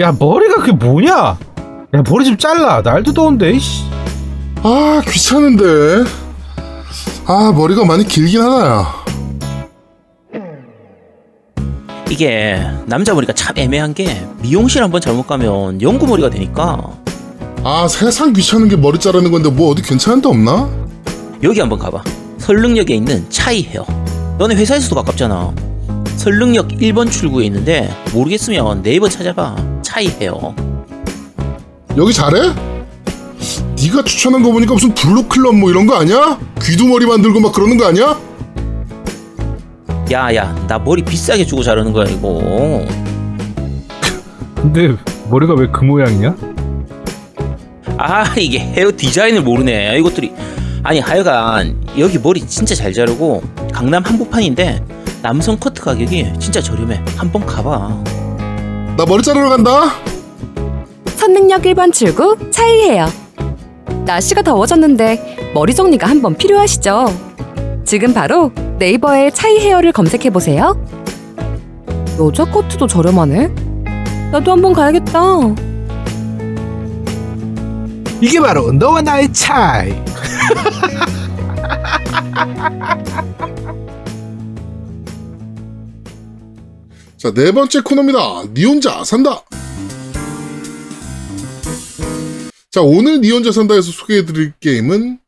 야 머리가 그게 뭐냐? 야 머리 좀 잘라. 날도 더운데. 이씨. 아 귀찮은데 아 머리가 많이 길긴 하다야 이게 남자 머리가 참 애매한 게 미용실 한번 잘못 가면 연구 머리가 되니까 아 세상 귀찮은 게 머리 자르는 건데 뭐 어디 괜찮은 데 없나? 여기 한번 가봐. 설릉역에 있는 차이 헤어. 너네 회사에서도 가깝잖아. 설릉역 1번 출구에 있는데 모르겠으면 네이버 찾아봐. 차이 헤어. 여기 잘해? 네가 추천한 거 보니까 무슨 블루클럽 뭐 이런 거 아니야? 귀두 머리 만들고 막 그러는 거 아니야? 야야 나 머리 비싸게 주고 자르는 거야 이거. 근데 머리가 왜 그 모양이냐? 아 이게 헤어 디자인을 모르네 이것들이 아니 하여간 여기 머리 진짜 잘 자르고 강남 한복판인데 남성 커트 가격이 진짜 저렴해 한번 가봐 나 머리 자르러 간다 선능력 1번 출구 차이해요. 날씨가 더워졌는데 머리 정리가 한번 필요하시죠? 지금 바로 네이버에 차이 헤어를 검색해 보세요. 여자 커트도 저렴하네. 나도 한번 가야겠다. 이게 바로 너와 나의 차이. 자 네 번째 코너입니다 니 혼자 산다 자 오늘 니 혼자 산다에서 소개해드릴 게임은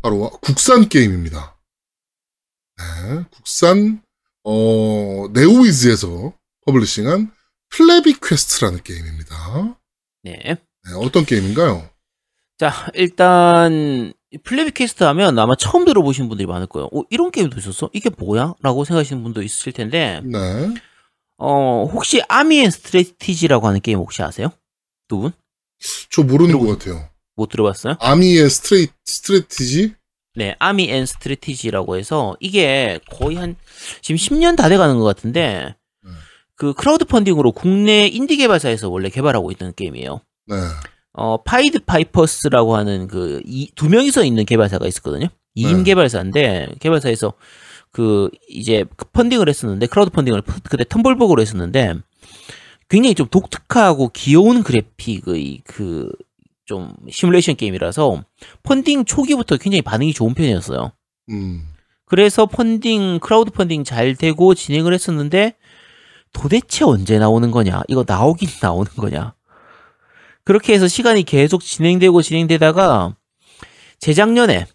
바로 국산 게임입니다 네, 국산 어 네오위즈에서 publishing한 Plebby Quest라는 게임입니다 네. 네, 어떤 게임인가요? 자 일단 Plebby Quest 하면 아마 처음 들어보신 분들이 많을 거예요 어, 이런 게임도 있었어? 이게 뭐야? 라고 생각하시는 분도 있으실 텐데 네. 어 혹시 Army and Strategy라고 하는 게임 혹시 아세요? 두 분? 저 모르는 것 같아요. 못 들어봤어요? Army and Strate-, Strategy? 네, Army and Strategy라고 해서 이게 거의 한 지금 10년 다 돼가는 것 같은데 음. 그 크라우드 펀딩으로 국내 인디 개발사에서 원래 개발하고 있는 게임이에요. 네. 어 Pied Pipers라고 하는 그 두 명이서 있는 개발사가 있었거든요. 2인 네. 개발사인데 개발사에서 그 이제 그 펀딩을 했었는데 크라우드 펀딩을 그때 텀블벅으로 했었는데 굉장히 좀 독특하고 귀여운 그래픽의 그 좀 시뮬레이션 게임이라서 펀딩 초기부터 굉장히 반응이 좋은 편이었어요. 음. 그래서 펀딩 크라우드 펀딩 잘 되고 진행을 했었는데 도대체 언제 나오는 거냐? 이거 나오긴 나오는 거냐? 그렇게 해서 시간이 계속 진행되고 진행되다가 재작년에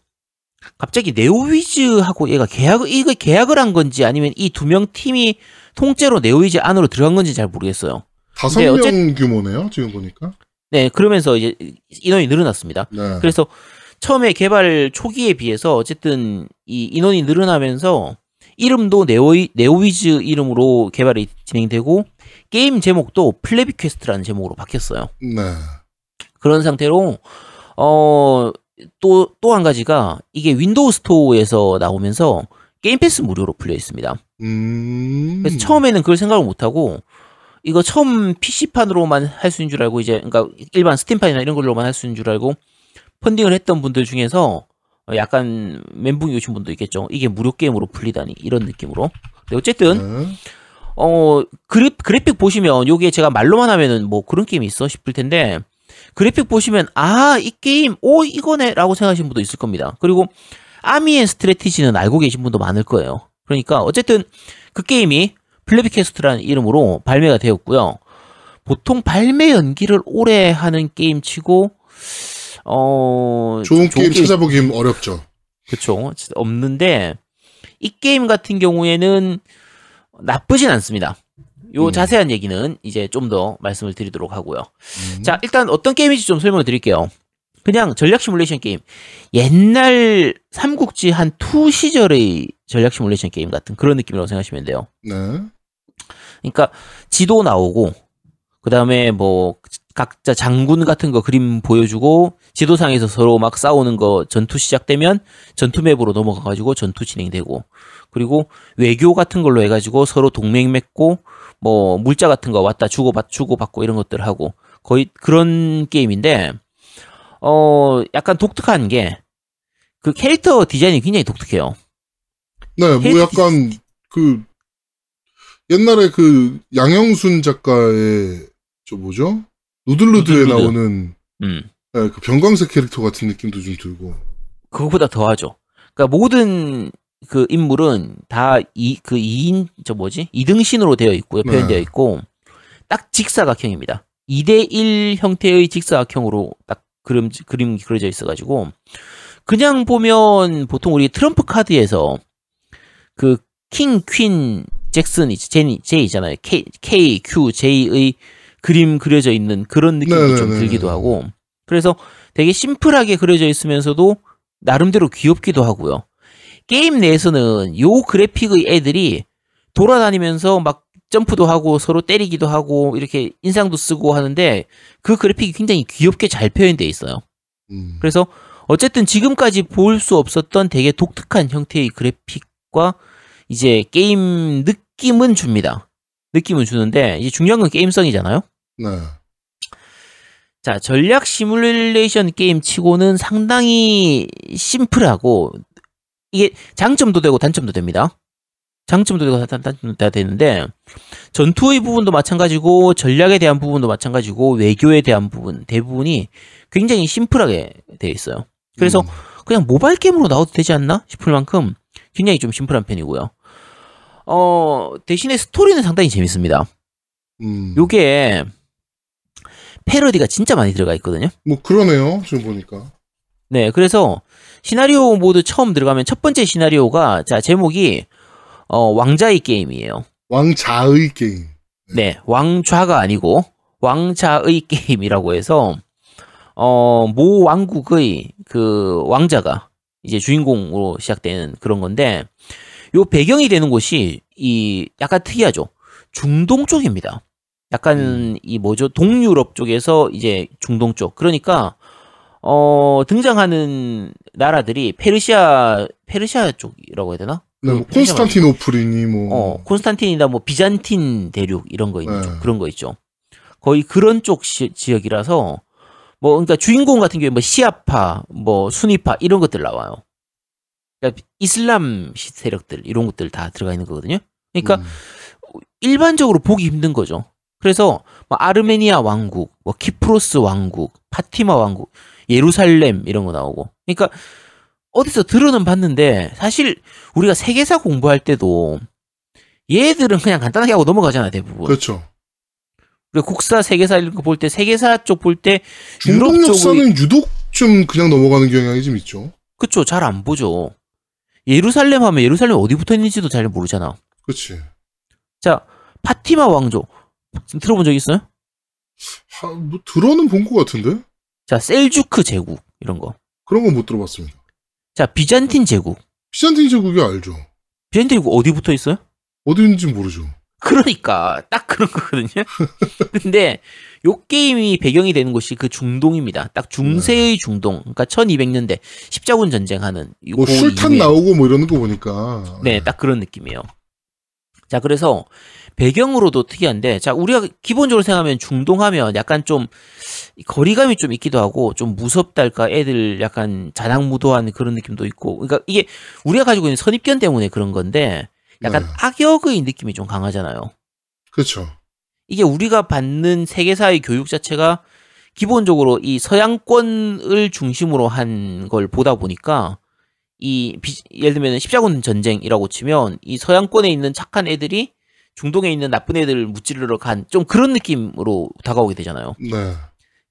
갑자기 네오위즈하고 얘가 계약 이거 계약을 한 건지 아니면 이 두 명 팀이 통째로 네오위즈 안으로 들어간 건지 잘 모르겠어요. 다섯 네, 명 어쨌- 규모네요, 지금 보니까. 네, 그러면서 이제 인원이 늘어났습니다. 네. 그래서 처음에 개발 초기에 비해서 어쨌든 이 인원이 늘어나면서 이름도 네오이, 네오위즈 이름으로 개발이 진행되고 게임 제목도 Plebby Quest라는 제목으로 바뀌었어요. 네. 그런 상태로 어 또 또 한 가지가 이게 Windows Store에서 나오면서 Game Pass 무료로 풀려 있습니다. 음. 그래서 처음에는 그걸 생각을 못 하고 이거 처음 PC판으로만 할 수 있는 줄 알고 이제 그러니까 일반 Steam판이나 이런 걸로만 할 수 있는 줄 알고 펀딩을 했던 분들 중에서 어, 약간 멘붕이 오신 분도 있겠죠. 이게 무료 게임으로 풀리다니 이런 느낌으로. 근데 어쨌든 네. 어 그래, 그래픽 보시면 요게 제가 말로만 하면은 뭐 그런 게임이 있어 싶을 텐데 그래픽 보시면 아 이 게임 오 이거네 라고 생각하시는 분도 있을 겁니다. 그리고 Army and Strategy는 알고 계신 분도 많을 거예요. 그러니까 어쨌든 그 게임이 Plebby Quest라는 이름으로 발매가 되었고요. 보통 발매 연기를 오래 하는 게임 치고 어 좋은 게임 찾아보기 어렵죠. 그쵸. 진짜 없는데, 이 게임 같은 경우에는 나쁘진 않습니다. 요 음. 자세한 얘기는 이제 좀 더 말씀을 드리도록 하고요. 음. 자, 일단 어떤 게임인지 좀 설명을 드릴게요. 그냥 전략 시뮬레이션 게임. 옛날 삼국지 한 투 시절의 전략 시뮬레이션 게임 같은 그런 느낌이라고 생각하시면 돼요. 네. 그러니까 지도 나오고 그다음에 뭐 각자 장군 같은 거 그림 보여주고 지도상에서 서로 막 싸우는 거 전투 시작되면 전투 맵으로 넘어가 가지고 전투 진행되고 그리고 외교 같은 걸로 해 가지고 서로 동맹 맺고 뭐 물자 같은 거 왔다 주고 받 주고 받고 이런 것들 하고 거의 그런 게임인데 어 약간 독특한 게 그 캐릭터 디자인이 굉장히 독특해요. 네, 뭐 약간 그 옛날에 그 양영순 작가의 저 뭐죠? 누들누드. 나오는 음. 예, 그 병광색 캐릭터 같은 느낌도 좀 들고. 그거보다 더하죠. 그러니까 모든 그 인물은 다 이 그 2인 저 뭐지? 2등신으로 되어 있고요. 네. 표현되어 있고 딱 직사각형입니다. 2대 1 형태의 직사각형으로 딱 그림 그림 그려져 있어 가지고 그냥 보면 보통 우리 트럼프 카드에서 그 킹, 퀸, 잭슨, 제니, 제이 있잖아요. K, K, Q, J의 그림 그려져 있는 그런 느낌도 좀 네네네네. 들기도 하고 그래서 되게 심플하게 그려져 있으면서도 나름대로 귀엽기도 하고요. 게임 내에서는 요 그래픽의 애들이 돌아다니면서 막 점프도 하고 서로 때리기도 하고 이렇게 인상도 쓰고 하는데 그 그래픽이 굉장히 귀엽게 잘 표현돼 있어요. 음. 그래서 어쨌든 지금까지 볼 수 없었던 되게 독특한 형태의 그래픽과 이제 게임 느낌은 줍니다. 느낌은 주는데 이제 중요한 건 게임성이잖아요. 네. 자, 전략 시뮬레이션 게임 치고는 상당히 심플하고 이게 장점도 되고 단점도 됩니다. 장점도 되고 단- 단점도 다 되는데 전투의 부분도 마찬가지고 전략에 대한 부분도 마찬가지고 외교에 대한 부분 대부분이 굉장히 심플하게 되어 있어요. 그래서 음. 그냥 모바일 게임으로 나와도 되지 않나 싶을 만큼 굉장히 좀 심플한 편이고요. 어, 대신에 스토리는 상당히 재밌습니다. 음. 요게 패러디가 진짜 많이 들어가 있거든요. 뭐 그러네요. 지금 보니까. 네, 그래서 시나리오 모드 처음 들어가면 첫 번째 시나리오가 자 제목이 어, 왕자의 게임이에요. 왕자의 게임. 네, 왕좌가 아니고 왕자의 게임이라고 해서 어, 모 왕국의 그 왕자가 이제 주인공으로 시작되는 그런 건데 요 배경이 되는 곳이 이 약간 특이하죠. 중동 쪽입니다. 약간 이 뭐죠? 동유럽 쪽에서 이제 중동 쪽. 그러니까 어 등장하는 나라들이 페르시아 페르시아 쪽이라고 해야 되나? 네, 뭐그 페르시아 콘스탄티노플이니 뭐. 어, 콘스탄틴이나 뭐 비잔틴 대륙 이런 거 있는 네. 쪽 그런 거 있죠. 거의 그런 쪽 시- 지역이라서 뭐 그러니까 주인공 같은 경우에 뭐 시아파, 뭐 수니파 이런 것들 나와요. 그러니까 이슬람 시- 세력들 이런 것들 다 들어가 있는 거거든요. 그러니까 음. 일반적으로 보기 힘든 거죠. 그래서 뭐 아르메니아 왕국, 뭐 키프로스 왕국, 파티마 왕국, 예루살렘 이런 거 나오고. 그러니까 어디서 들어는 봤는데 사실 우리가 세계사 공부할 때도 얘들은 그냥 간단하게 하고 넘어가잖아 대부분. 그렇죠. 우리가 국사 세계사 이런 거 볼 때 세계사 쪽 볼 때 유럽 역사는 유독 좀 그냥 넘어가는 경향이 좀 있죠. 그쵸 잘안 보죠. 예루살렘 하면 예루살렘 어디 붙어 있는지도 잘 모르잖아. 그렇지. 자 파티마 왕조 들어본 적 있어요? 하, 뭐 들어는 본 것 같은데 자 셀주크 제국 이런 거. 그런 건 못 들어봤습니다. 자 비잔틴 제국. 비잔틴 제국이 알죠. 비잔틴 제국 어디 붙어 있어요? 어디 있는지 모르죠. 그러니까 딱 그런 거거든요. 근데 요 게임이 배경이 되는 곳이 그 중동입니다. 딱 중세의 중동. 그러니까 1200년대 십자군 전쟁하는 이뭐그 술탄 이후에 나오고 뭐 이러는 거 보니까. 네, 딱 그런 느낌이에요. 자, 그래서 배경으로도 특이한데, 자, 우리가 기본적으로 생각하면 중동하면 약간 좀 거리감이 좀 있기도 하고, 좀 무섭달까, 애들 약간 자랑무도한 그런 느낌도 있고, 그러니까 이게 우리가 가지고 있는 선입견 때문에 그런 건데, 약간 네. 악역의 느낌이 좀 강하잖아요. 그렇죠. 이게 우리가 받는 세계사의 교육 자체가 기본적으로 이 서양권을 중심으로 한 걸 보다 보니까 이 비- 예를 들면 십자군 전쟁이라고 치면 이 서양권에 있는 착한 애들이 중동에 있는 나쁜 애들을 무찌르러 간 좀 그런 느낌으로 다가오게 되잖아요. 네.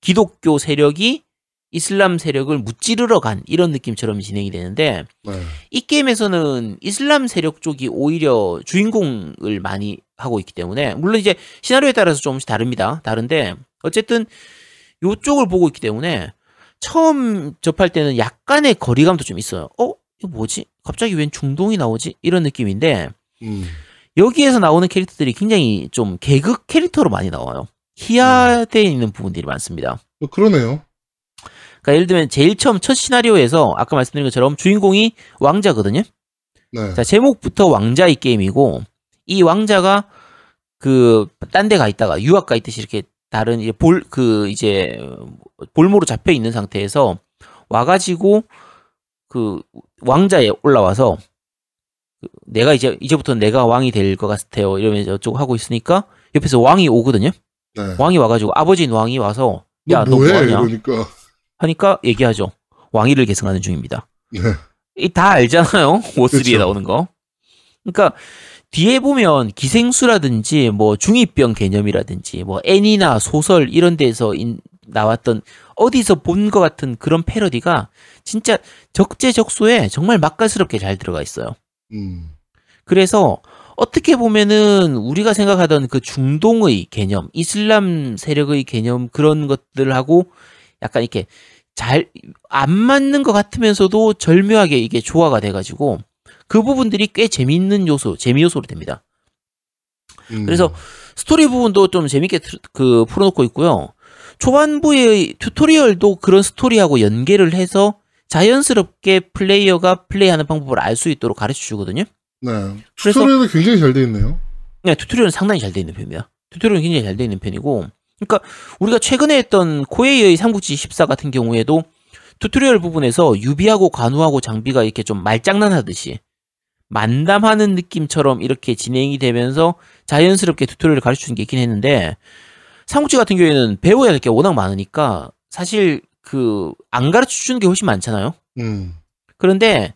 기독교 세력이 이슬람 세력을 무찌르러 간 이런 느낌처럼 진행이 되는데 네. 이 게임에서는 이슬람 세력 쪽이 오히려 주인공을 많이 하고 있기 때문에 물론 이제 시나리오에 따라서 조금씩 다릅니다. 다른데 어쨌든 요쪽을 보고 있기 때문에 처음 접할 때는 약간의 거리감도 좀 있어요. 어? 이거 뭐지? 갑자기 웬 중동이 나오지? 이런 느낌인데 음. 여기에서 나오는 캐릭터들이 굉장히 좀 개그 캐릭터로 많이 나와요. 희화되어 있는 부분들이 많습니다. 뭐 그러네요. 그러니까 예를 들면 제일 처음 첫 시나리오에서 아까 말씀드린 것처럼 주인공이 왕자거든요. 네. 자, 제목부터 왕자의 게임이고, 이 왕자가 그, 딴 데 가 있다가, 유학 가 있듯이 이렇게 다른, 이제 볼, 그, 이제, 볼모로 잡혀 있는 상태에서 와가지고, 그, 왕자에 올라와서, 그 내가 이제, 이제부터 내가 왕이 될 것 같아요. 이러면서 어쩌고 하고 있으니까, 옆에서 왕이 오거든요. 네. 왕이 와가지고 아버지인 왕이 와서 너야너 뭐해? 뭐하냐 이러니까. 하니까 얘기하죠. 왕위를 계승하는 중입니다. 네. 이 다 알잖아요. 워스리에 그쵸. 나오는 거. 그러니까 뒤에 보면 기생수라든지 뭐 중이병 개념이라든지 뭐 애니나 소설 이런 데서 인- 나왔던 어디서 본 것 같은 그런 패러디가 진짜 적재적소에 정말 맛깔스럽게 잘 들어가 있어요. 음. 그래서 어떻게 보면은 우리가 생각하던 그 중동의 개념, 이슬람 세력의 개념 그런 것들하고 약간 이렇게 잘 안 맞는 것 같으면서도 절묘하게 이게 조화가 돼가지고 그 부분들이 꽤 재미있는 요소, 재미 요소로 됩니다. 음. 그래서 스토리 부분도 좀 재밌게 트- 그 풀어놓고 있고요. 초반부의 tutorial도 그런 스토리하고 연계를 해서 자연스럽게 플레이어가 플레이하는 방법을 알 수 있도록 가르쳐 주거든요. 네. tutorial도 굉장히 잘 돼 있네요. 네, tutorial은 상당히 잘 돼 있는 편입니다. tutorial은 굉장히 잘 돼 있는 편이고, 그러니까 우리가 최근에 했던 코에이의 삼국지 14 같은 경우에도 tutorial 부분에서 유비하고 관우하고 장비가 이렇게 좀 말장난하듯이 만담하는 느낌처럼 이렇게 진행이 되면서 자연스럽게 tutorial을 가르쳐 주는 게 있긴 했는데 삼국지 같은 경우에는 배워야 할게 워낙 많으니까 사실 그 안 가르쳐 주는 게 훨씬 많잖아요. 음. 그런데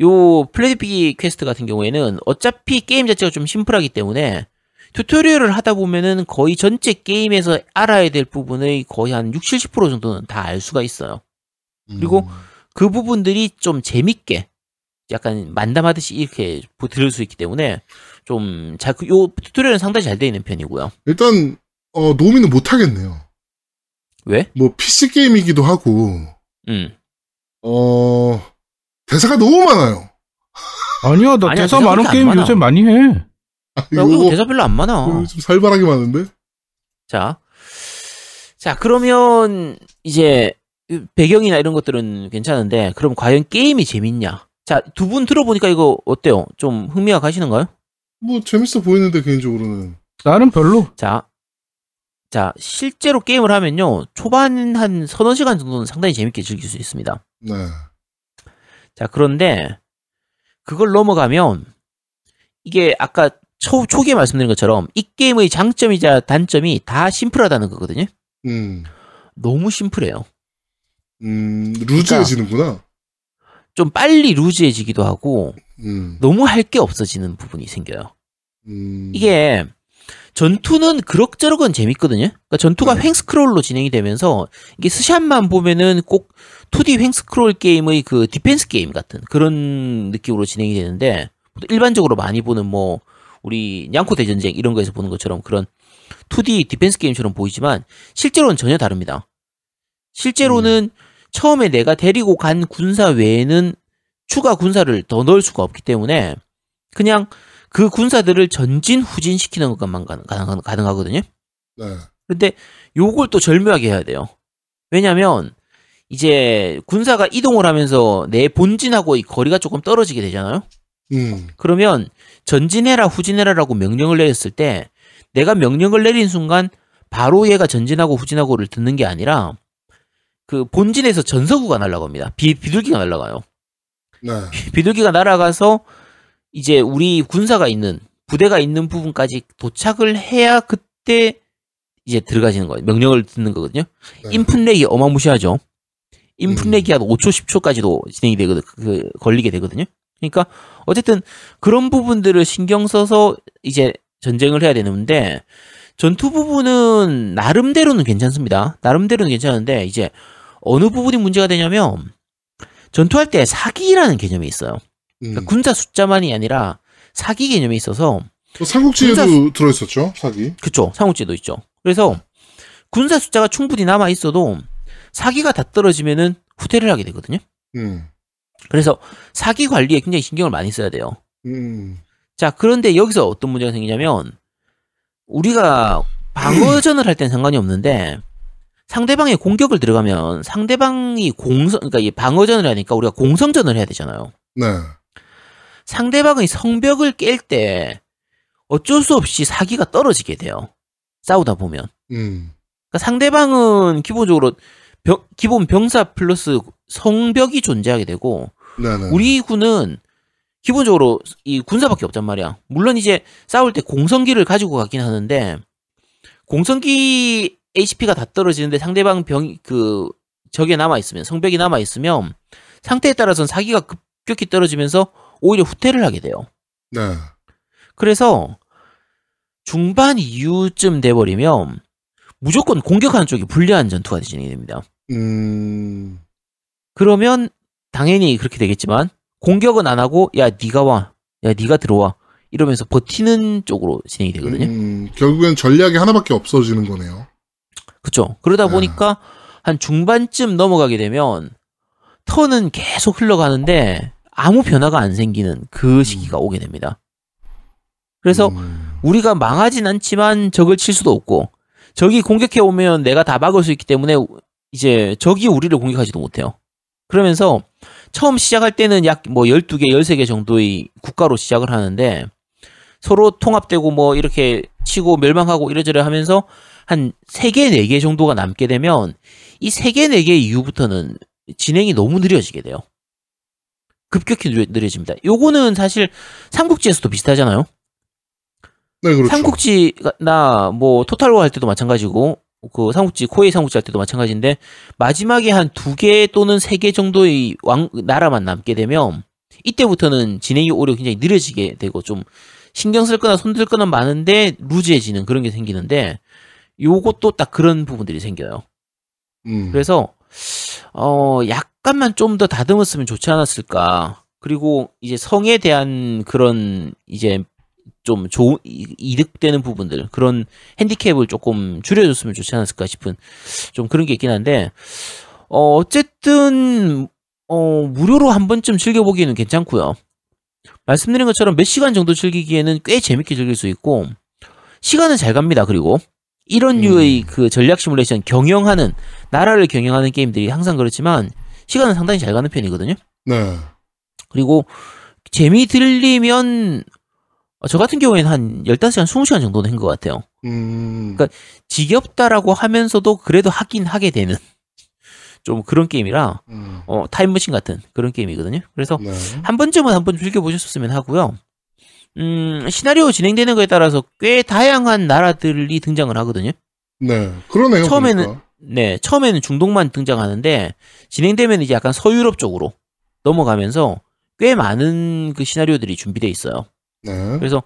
요 플레비 퀘스트 같은 경우에는 어차피 게임 자체가 좀 심플하기 때문에 튜토리얼을 하다 보면은 거의 전체 게임에서 알아야 될 부분의 거의 한 60, 70% 정도는 다 알 수가 있어요. 그리고 음. 그 부분들이 좀 재밌게 약간 만담하듯이 이렇게 보- 들을 수 있기 때문에 좀 잘, 그- 요 튜토리얼은 상당히 잘 되어 있는 편이고요. 일단 어, 노미는 못 하겠네요. 왜? 뭐 PC 게임이기도 하고 음. 어 대사가 너무 많아요. 아니야, 나 아니야, 대사 대사 많은 게임 많아. 요새 많이 해. 아, 야, 이거 대사 별로 안 많아. 좀 살벌하게 많은데. 자, 자 그러면 이제 배경이나 이런 것들은 괜찮은데 그럼 과연 게임이 재밌냐? 자, 두 분 들어보니까 이거 어때요? 좀 흥미가 가시는가요? 뭐 재밌어 보이는데 개인적으로는. 나는 별로. 자, 자 실제로 게임을 하면요 초반 한 서너 시간 정도는 상당히 재밌게 즐길 수 있습니다. 네. 자, 그런데 그걸 넘어가면 이게 아까 초, 초기에 말씀드린 것처럼 이 게임의 장점이자 단점이 다 심플하다는 거거든요. 음. 너무 심플해요. 음, 루즈해지는구나. 좀 빨리 루즈해지기도 하고 음. 너무 할 게 없어지는 부분이 생겨요. 음. 이게 전투는 그럭저럭은 재밌거든요. 그러니까 전투가 네. 횡스크롤로 진행이 되면서 이게 스샷만 보면은 꼭 2D 횡스크롤 게임의 그 디펜스 게임 같은 그런 느낌으로 진행이 되는데 일반적으로 많이 보는 뭐 우리 냥코 대전쟁 이런 거에서 보는 것처럼 그런 2D 디펜스 게임처럼 보이지만 실제로는 전혀 다릅니다. 실제로는 처음에 내가 데리고 간 군사 외에는 추가 군사를 더 넣을 수가 없기 때문에 그냥 그 군사들을 전진 후진시키는 것만 가능, 가능, 가능하거든요. 네. 근데 요걸 또 절묘하게 해야 돼요. 왜냐면 이제 군사가 이동을 하면서 내 본진하고의 거리가 조금 떨어지게 되잖아요. 음. 그러면 전진해라 후진해라라고 명령을 내렸을 때 내가 명령을 내린 순간 바로 얘가 전진하고 후진하고를 듣는 게 아니라 그 본진에서 전서구가 날아갑니다. 비, 비둘기가 날아가요. 네. 비둘기가 날아가서 이제 우리 군사가 있는 부대가 있는 부분까지 도착을 해야 그때 이제 들어가시는 거예요. 명령을 듣는 거거든요. 네. 인풋렉이 어마무시하죠. 인풋렉이 음. 한 5초, 10초까지도 진행이 되거든, 그, 걸리게 되거든요. 그러니까, 어쨌든, 그런 부분들을 신경 써서 이제 전쟁을 해야 되는데, 전투 부분은 나름대로는 괜찮습니다. 나름대로는 괜찮은데, 이제, 어느 부분이 문제가 되냐면, 전투할 때 사기라는 개념이 있어요. 그러니까 음. 군사 숫자만이 아니라 사기 개념이 있어서, 또 삼국지에도 군사- 들어있었죠, 사기. 그쵸. 삼국지도 있죠. 그래서 군사 숫자가 충분히 남아 있어도 사기가 다 떨어지면은 후퇴를 하게 되거든요. 음. 그래서 사기 관리에 굉장히 신경을 많이 써야 돼요. 음. 자, 그런데 여기서 어떤 문제가 생기냐면 우리가 방어전을 할땐 상관이 없는데 상대방의 공격을 들어가면 상대방이 공성 그러니까 이 방어전을 하니까 우리가 공성전을 해야 되잖아요. 네. 상대방의 성벽을 깰 때 어쩔 수 없이 사기가 떨어지게 돼요. 싸우다 보면. 음. 그러니까 상대방은 기본적으로 병- 기본 병사 플러스 성벽이 존재하게 되고 네네. 우리 군은 기본적으로 이 군사밖에 없단 말이야. 물론 이제 싸울 때 공성기를 가지고 가긴 하는데 공성기 HP가 다 떨어지는데 상대방 병, 그, 적에 남아있으면, 성벽이 남아있으면, 상태에 따라서는 사기가 급격히 떨어지면서 오히려 후퇴를 하게 돼요. 네. 그래서 중반 이후쯤 돼버리면 무조건 공격하는 쪽이 불리한 전투가 진행이 됩니다. 음, 그러면 당연히 그렇게 되겠지만 공격은 안 하고 야 네가 와, 야 네가 들어와 이러면서 버티는 쪽으로 진행이 되거든요. 음, 결국엔 전략이 하나밖에 없어지는 거네요. 그렇죠. 그러다 아. 보니까 한 중반쯤 넘어가게 되면 턴은 계속 흘러가는데 아무 변화가 안 생기는 그 시기가 오게 됩니다. 그래서 음, 우리가 망하진 않지만 적을 칠 수도 없고 적이 공격해 오면 내가 다 막을 수 있기 때문에 이제 적이 우리를 공격하지도 못해요. 그러면서 처음 시작할 때는 약 뭐 12개, 13개 정도의 국가로 시작을 하는데 서로 통합되고 뭐 이렇게 치고 멸망하고 이래저래 하면서 한 3개, 4개 정도가 남게 되면 이 3개, 4개 이후부터는 진행이 너무 느려지게 돼요. 급격히 느려, 느려 집니다. 요거는 사실 삼국지에서도 비슷하잖아요. 네, 그렇죠. 삼국지나 뭐 토탈워 할 때도 마찬가지고 그 삼국지 코에이 삼국지 할 때도 마찬가지인데 마지막에 한 두 개 또는 세 개 정도의 왕 나라만 남게 되면 이때부터는 진행이 오히려 굉장히 느려지게 되고 좀 신경 쓸 거나 손들 거나 많은데 루즈해지는 그런 게 생기는데 요것도 딱 그런 부분들이 생겨요. 음, 그래서 어 약간만 좀 더 다듬었으면 좋지 않았을까. 그리고 이제 성에 대한 그런 이제 좀 좋은 이- 이득되는 부분들 그런 핸디캡을 조금 줄여줬으면 좋지 않았을까 싶은 좀 그런 게 있긴 한데 어 어쨌든 어 무료로 한 번쯤 즐겨보기에는 괜찮고요. 말씀드린 것처럼 몇 시간 정도 즐기기에는 꽤 재밌게 즐길 수 있고 시간은 잘 갑니다. 그리고 이런 음. 류의 그 전략 시뮬레이션 경영하는 나라를 경영하는 게임들이 항상 그렇지만 시간은 상당히 잘 가는 편이거든요. 네. 그리고 재미 들리면 어, 저 같은 경우에는 한 15시간, 20시간 정도는 한 것 같아요. 음, 그러니까 지겹다라고 하면서도 그래도 하긴 하게 되는 좀 그런 게임이라 음, 어, 타임머신 같은 그런 게임이거든요. 그래서 네. 한 번쯤은 한번 즐겨 보셨으면 하고요. 음, 시나리오 진행되는 거에 따라서 꽤 다양한 나라들이 등장을 하거든요. 네. 그러네요. 처음에는 보니까. 네, 처음에는 중동만 등장하는데 진행되면 이제 약간 서유럽 쪽으로 넘어가면서 꽤 많은 그 시나리오들이 준비되어 있어요. 네. 그래서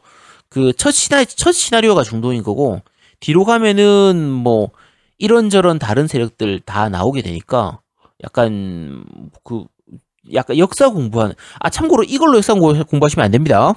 그 첫 시나 첫 시나리오가 중동인 거고 뒤로 가면은 뭐 이런저런 다른 세력들 다 나오게 되니까 약간 그 약간 역사 공부하는 아 참고로 이걸로 역사 공부- 공부하시면 안 됩니다.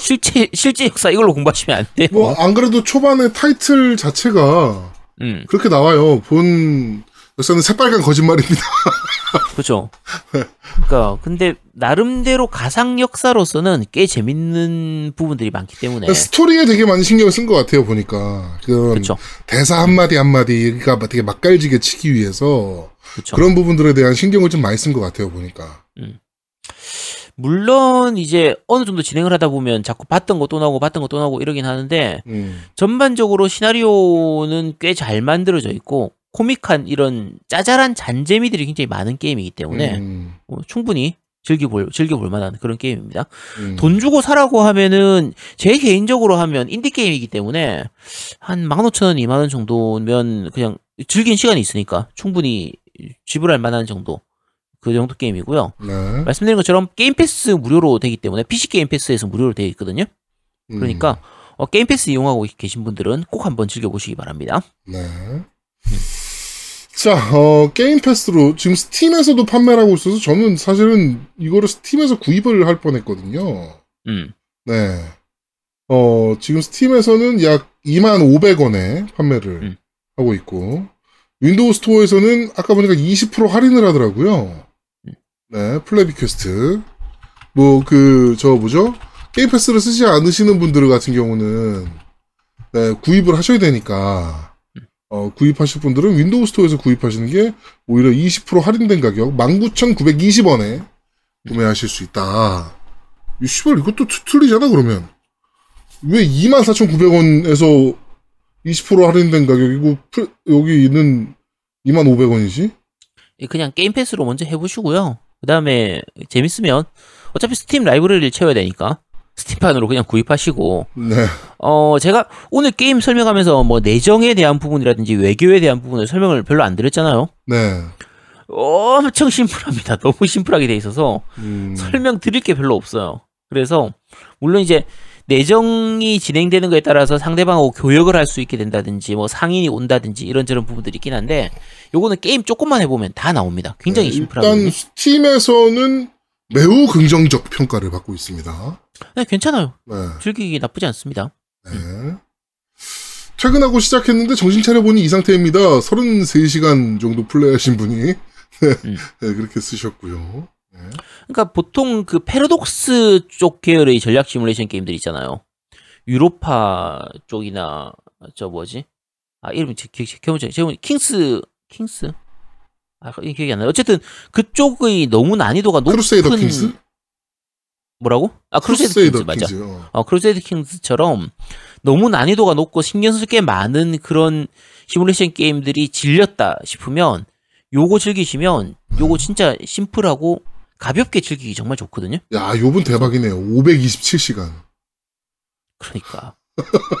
실제 실제 역사 이걸로 공부하시면 안 돼요. 뭐, 안 그래도 초반에 타이틀 자체가 음, 그렇게 나와요. 본 역사는 새빨간 거짓말입니다. 그렇죠. 그러니까 근데 나름대로 가상 역사로서는 꽤 재밌는 부분들이 많기 때문에 스토리에 되게 많이 신경을 쓴 것 같아요, 보니까. 그렇죠. 대사 한 마디 한 마디가 되게 맛깔지게 치기 위해서 그렇죠. 그런 부분들에 대한 신경을 좀 많이 쓴 것 같아요, 보니까. 물론 이제 어느 정도 진행을 하다 보면 자꾸 봤던 거또 나오고 봤던 거또 나오고 이러긴 하는데 음, 전반적으로 시나리오는 꽤 잘 만들어져 있고 코믹한 이런 짜잘한 잔재미들이 굉장히 많은 게임이기 때문에 음, 어, 충분히 즐겨볼 즐겨볼 만한 그런 게임입니다. 음. 돈 주고 사라고 하면은 제 개인적으로 하면 인디 게임이기 때문에 한 15,000원, 2만 원 정도면 그냥 즐긴 시간이 있으니까 충분히 지불할 만한 정도 그 정도 게임이고요. 네. 말씀드린 것처럼 게임 패스 무료로 되기 때문에 PC 게임 패스에서 무료로 되어 있거든요. 음, 그러니까 어, 게임 패스 이용하고 계신 분들은 꼭 한번 즐겨보시기 바랍니다. 네. 자, 어, 게임 패스로 지금 스팀에서도 판매를 하고 있어서 저는 사실은 이거를 스팀에서 구입을 할 뻔했거든요. 음, 네. 어, 지금 스팀에서는 약 25,000원에 판매를 음. 하고 있고, 윈도우 스토어에서는 아까 보니까 20% 할인을 하더라고요. 음. 네, 플레비 퀘스트. 뭐, 그, 저 뭐죠? 게임 패스를 쓰지 않으시는 분들 같은 경우는, 네, 구입을 하셔야 되니까, 어, 구입하실 분들은 윈도우 스토어에서 구입하시는 게 오히려 20% 할인된 가격, 19,920원에 구매하실 수 있다. 이 씨발, 이것도 투- 틀리잖아, 그러면. 왜 24,900원에서 20% 할인된 가격이고, 플- 여기는 25,000원이지? 예, 그냥 게임 패스로 먼저 해보시고요. 그 다음에 재밌으면 어차피 스팀 라이브러리를 채워야 되니까 스팀판으로 그냥 구입하시고 네. 어 제가 오늘 게임 설명하면서 뭐 내정에 대한 부분이라든지 외교에 대한 부분을 설명을 별로 안 드렸잖아요. 네. 엄청 심플합니다. 너무 심플하게 돼 있어서 음, 설명 드릴 게 별로 없어요. 그래서 물론 이제 내정이 진행되는 거에 따라서 상대방하고 교역을 할 수 있게 된다든지 뭐 상인이 온다든지 이런저런 부분들이 있긴 한데 요거는 게임 조금만 해보면 다 나옵니다. 굉장히 네, 심플하거든요. 일단 스팀에서는 매우 긍정적 평가를 받고 있습니다. 네, 괜찮아요. 네. 즐기기 나쁘지 않습니다. 네. 퇴근하고 시작했는데 정신 차려보니 이 상태입니다. 33시간 정도 플레이하신 분이 네, 음. 네, 그렇게 쓰셨고요. 네. 그러니까 보통 그 패러독스 쪽 계열의 전략 시뮬레이션 게임들 있잖아요. 유로파 쪽이나 저 뭐지? 아 이름이 기- 기억이 잘- 제가 킹스 킹스 아이 기억이 안 나요. 어쨌든 그쪽의 너무 난이도가 높은 크루세이더 킹스? 뭐라고? 아 크루세이더 킹스 맞아. 킹스. 어. 어, 크루세이드 킹스처럼 너무 난이도가 높고 신경 쓸 게 많은 그런 시뮬레이션 게임들이 질렸다 싶으면 요거 즐기시면 요거 진짜 심플하고 가볍게 즐기기 정말 좋거든요. 야, 요 분 대박이네요. 527시간. 그러니까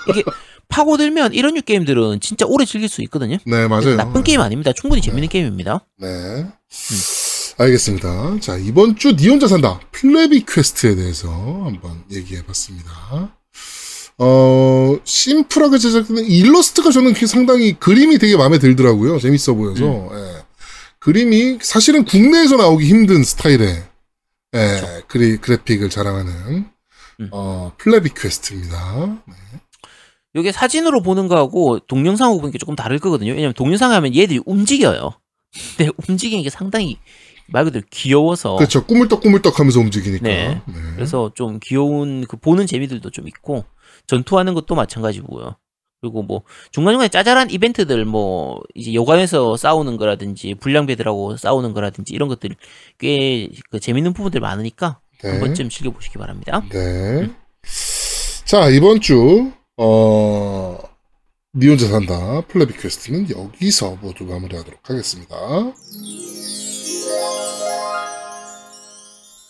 이게 파고들면 이런 류 게임들은 진짜 오래 즐길 수 있거든요. 네, 맞아요. 나쁜 게임 아닙니다. 충분히 재밌는 게임입니다. 네. 알겠습니다. 자, 이번 주 니 혼자 산다. 플레비 퀘스트에 대해서 한번 얘기해 봤습니다. 어, 심플하게 제작된 일러스트가 저는 그 상당히 그림이 되게 마음에 들더라고요. 재밌어 보여서. 예. 그림이 사실은 국내에서 나오기 힘든 스타일의 예, 그리, 그래픽을 자랑하는 음. 어, 플래비 퀘스트입니다. 네. 이게 사진으로 보는 거하고 동영상하고 보는 게 조금 다를 거거든요. 왜냐면 동영상 하면 얘들이 움직여요. 근데 움직이는 게 상당히 말 그대로 귀여워서 그렇죠. 꾸물떡 꾸물떡 하면서 움직이니까. 네. 그래서 좀 귀여운 그 보는 재미들도 좀 있고 전투하는 것도 마찬가지고요. 그리고 뭐 중간중간에 짜잘한 이벤트들 뭐 이제 여관에서 싸우는 거라든지 불량배들하고 싸우는 거라든지 이런 것들 꽤 그 재밌는 부분들 많으니까 네. 한 번쯤 즐겨보시기 바랍니다. 네. 자, 이번 주, 어, 니 혼자 산다. 플레비 퀘스트는 여기서 모두 마무리하도록 하겠습니다.